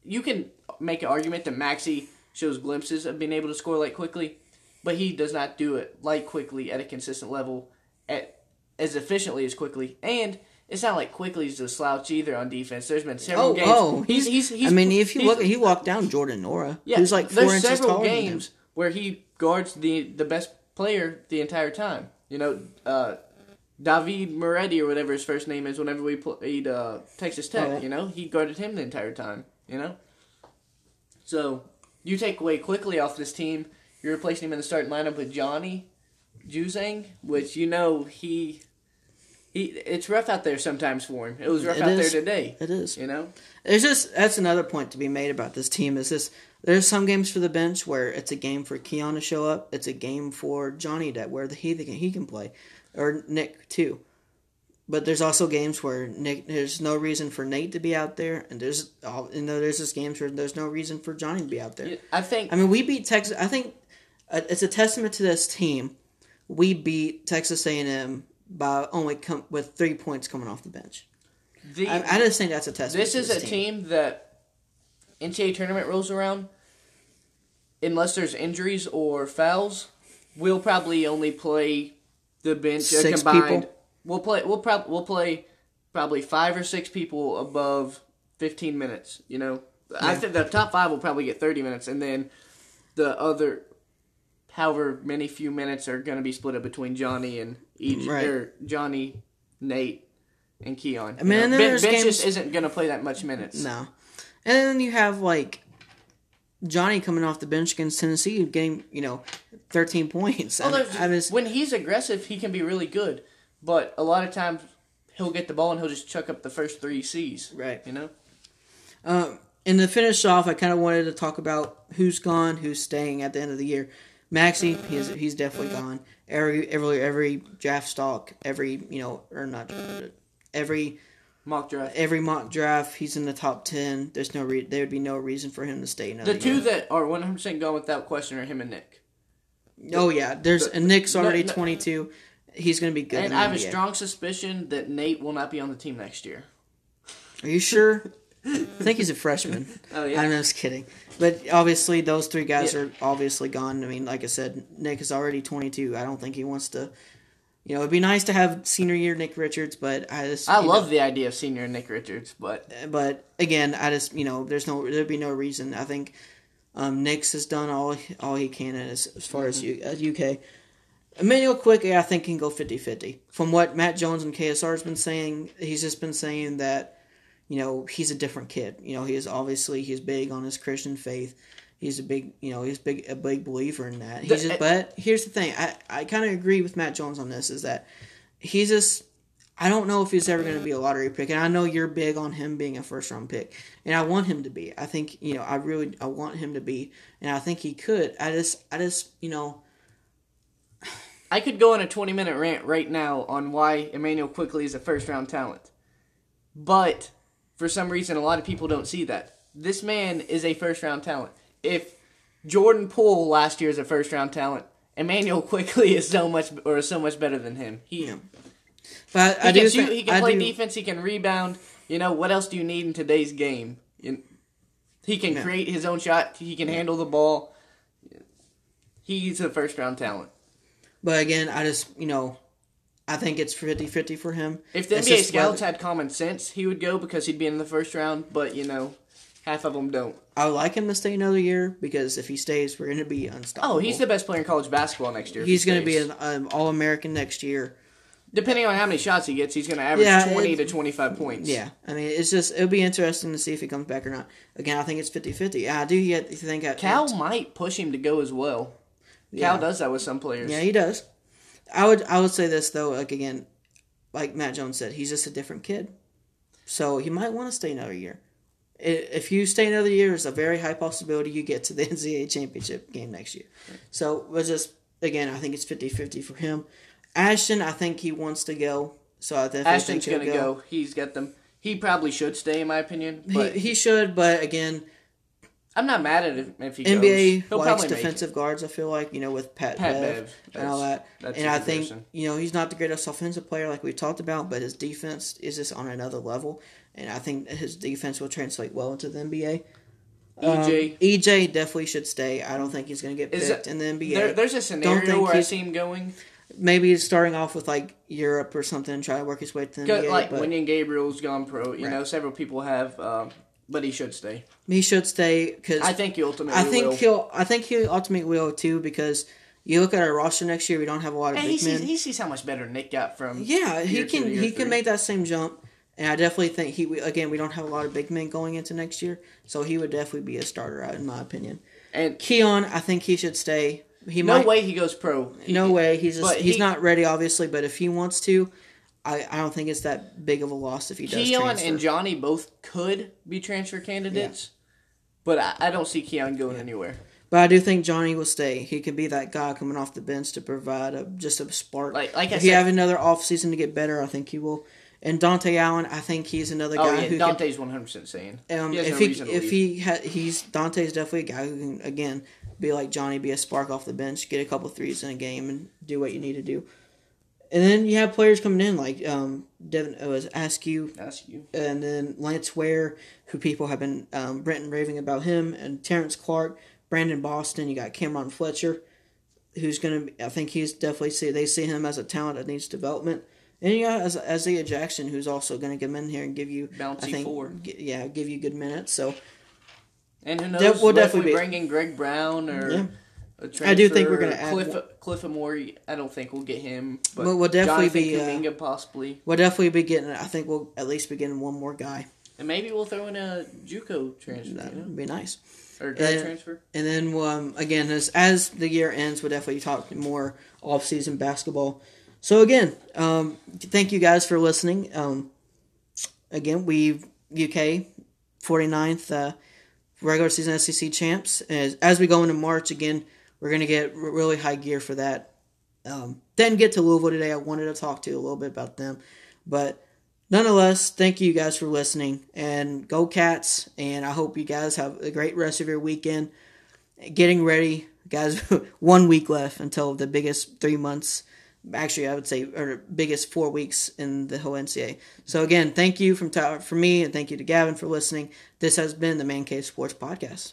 You can make an argument that Maxey shows glimpses of being able to score like Quickley, but he does not do it like Quickley at a consistent level, at as efficiently as Quickley, and. It's not like Quickley is a slouch either on defense. There's been several Oh, games. oh, he's, he's, he's, I mean, if you he's- look, he walked down Jordan Nwora, yeah, who's like four there's inches several taller than him. games where he guards the the best player the entire time. You know, uh, David Moretti or whatever his first name is. Whenever we played uh, Texas Tech, Oh, yeah. you know, he guarded him the entire time. You know, so you take away Quickley off this team. You're replacing him in the starting lineup with Johnny Juzang, which you know he. He, it's rough out there sometimes for him. It was rough It out is. there today. It is. You know, There's just that's another point to be made about this team. Is this there's some games for the bench where it's a game for Keion to show up. It's a game for Johnny that where the, he he can play, or Nick too. But there's also games where Nick there's no reason for Nate to be out there, and there's all you know there's just games where there's no reason for Johnny to be out there. I think I mean, we beat Texas. I think uh, it's a testament to this team. We beat Texas A&M by only come with three points coming off the bench. the I, I just think that's a testament. This is this a team that NCAA tournament rolls around, unless there's injuries or fouls, we'll probably only play the bench Six combined. people? We'll play. We'll probably we'll play probably five or six people above fifteen minutes. You know, I Yeah. think the top five will probably get thirty minutes, and then the other, however many few minutes are going to be split up between Johnny and each Right. or Johnny, Nate, and Keion. I mean, You and know, then ben, there's ben games- just isn't going to play that much minutes. No. And then you have like Johnny coming off the bench against Tennessee, getting you know thirteen points. I, mean, I was when he's aggressive, he can be really good, but a lot of times he'll get the ball and he'll just chuck up the first three C's. right. You know, Um, and to finish off, I kind of wanted to talk about who's gone, who's staying at the end of the year. Maxey, he's he's definitely gone. Every every every draft stock, every you know, or not every mock draft. every mock draft, he's in the top ten. There's no re- there would be no reason for him to stay another The two year. that are 100% gone without question are him and Nick. Oh yeah, there's and Nick's no, already no. 22. He's gonna be good. And I have a strong suspicion that Nate will not be on the team next year. Are you sure? I think he's a freshman. Oh, yeah. I'm just kidding. But obviously, those three guys Yeah. are obviously gone. I mean, like I said, Nick is already 22. I don't think he wants to. You know, it'd be nice to have senior year Nick Richards, but I just. I love know, the idea of senior Nick Richards, but but again, I just you know, there's no there'd be no reason. I think um, Nick's has done all all he can as as far as U, uh, UK. Immanuel Quick, I think can go 50-50. From what Matt Jones and KSR has been saying, he's just been saying that you know he's a different kid. You know he is obviously he's big on his Christian faith. He's a big you know he's big a big believer in that. He's just, eh, but here's the thing, I I kind of agree with Matt Jones on this is that he's just I don't know if he's ever going to be a lottery pick, and I know you're big on him being a first round pick, and I want him to be. I think you know I really I want him to be, and I think he could. I just I just you know I could go on a 20 minute rant right now on why Immanuel Quickley is a first round talent. But for some reason, a lot of people don't see that. This man is a first round talent. If Jordan Poole last year is a first round talent, Immanuel Quickley is so much or is so much better than him. He Yeah. but I, he do can, shoot, he can I play do- defense. He can rebound. You know what else do you need in today's game? You- he can Yeah. create his own shot. He can handle the ball. He's a first round talent. But again, I just you know I think it's 50-50 for him. If the It's NBA scouts had common sense, he would go because he'd be in the first round. But you know, half of them don't. I would like him to stay another year because if he stays, we're going to be unstoppable. Oh, he's the best player in college basketball next year. he's he going to be an um, All American next year. depending on how many shots he gets, he's going to average Yeah, twenty to twenty five points. Yeah, I mean, it's just it'll be interesting to see if he comes back or not. Again, I think it's 50-50. I do yet think I, Cal might push him to go as well. Yeah. Cal does that with some players. Yeah, he does. I would I would say this though, like again, like Matt Jones said, he's just a different kid, so he might want to stay another year. If you stay another year, there's a very high possibility you get to the NCAA championship game next year. So we're just again, I think it's 50-50 for him. Ashton, I think he wants to go. So I definitely Ashton's think he'll to go. He's got them. He probably should stay, in my opinion. But He, he should, but again, I'm not mad at him if he goes. NBA He'll likes probably make it. defensive guards. I feel like you know with Pat, Pat Bev, Bev, and all that. that's and I think you know he's not the greatest offensive player like we talked about, but his defense is just on another level, and I think his defense will translate well into the NBA. Um, EJ. EJ definitely should stay. I don't think he's going to get picked it- in the NBA. There, there's a scenario where I see him going. Maybe he's starting off with like Europe or something, and try to work his way to the Go- NBA. like but Gabriel's gone pro. You Right. know, several people have, um, but he should stay. he should stay because I think he ultimately I think will. he'll. I think he ultimately will too because you look at our roster next year. We don't have a lot of And big he men. he sees how much better Nick got from. Yeah, he can he can make that same jump, and I definitely think he again we don't have a lot of big men going into next year, so he would definitely be a starter out in my opinion. And Keion, I think he should stay. He no might, way he goes pro. He- no way. He's just, he's he- not ready, obviously. But if he wants to, I, I don't think it's that big of a loss if he does Keion transfer. and Johnny both could be transfer candidates, but I, I don't see Keion going anywhere. but I do think Johnny will stay. He can be that guy coming off the bench to provide a, just a spark. Like- like I if he have another off season to get better, I think he will. And Dontaie Allen, I think he's another guy Oh yeah, who Dante's one hundred percent saying. Um, he if no he if he ha- he's Dante's definitely a guy who can again be like Johnny, be a spark off the bench, get a couple threes in a game, and do what you need to do. And then you have players coming in like um, Devin it was Askew, you. and then Lance Ware, who people have been um, Brenton raving about him, and Terrence Clarke, Brandon Boston. You got Cameron Fletcher, who's gonna. Be, I think he's definitely see they see him as a talent that needs development. And you got Isaiah Jackson, who's also going to come in here and give you, Bouncy I think, four. g- yeah, give you good minutes. So And who knows? That will if definitely we bring in Greg Brown or Yeah. I do think we're gonna add Cliff one- Cliff Amore. I don't think we'll get him, but Well, we'll definitely Jonathan be, uh, Kuminga possibly, We'll definitely be getting. I think we'll at least be getting one more guy. and maybe we'll throw in a JUCO transfer, That you know? would be nice. or grad And- transfer. And then um, again, as as the year ends, we'll definitely talk more off season basketball. So again, um, thank you guys for listening. Um, again, we UK 49th uh, regular season SEC champs. As, as we go into March again, we're going to get really high gear for that. Um, didn't get to Louisville today. I wanted to talk to you a little bit about them, but nonetheless, thank you guys for listening and go Cats. And I hope you guys have a great rest of your weekend. Getting ready, guys. one week left until the biggest three months. Actually, I would say, or biggest four weeks in the whole NCAA. So again, thank you from for me, and thank you to Gavin for listening. This has been the Man Cave Sports Podcast.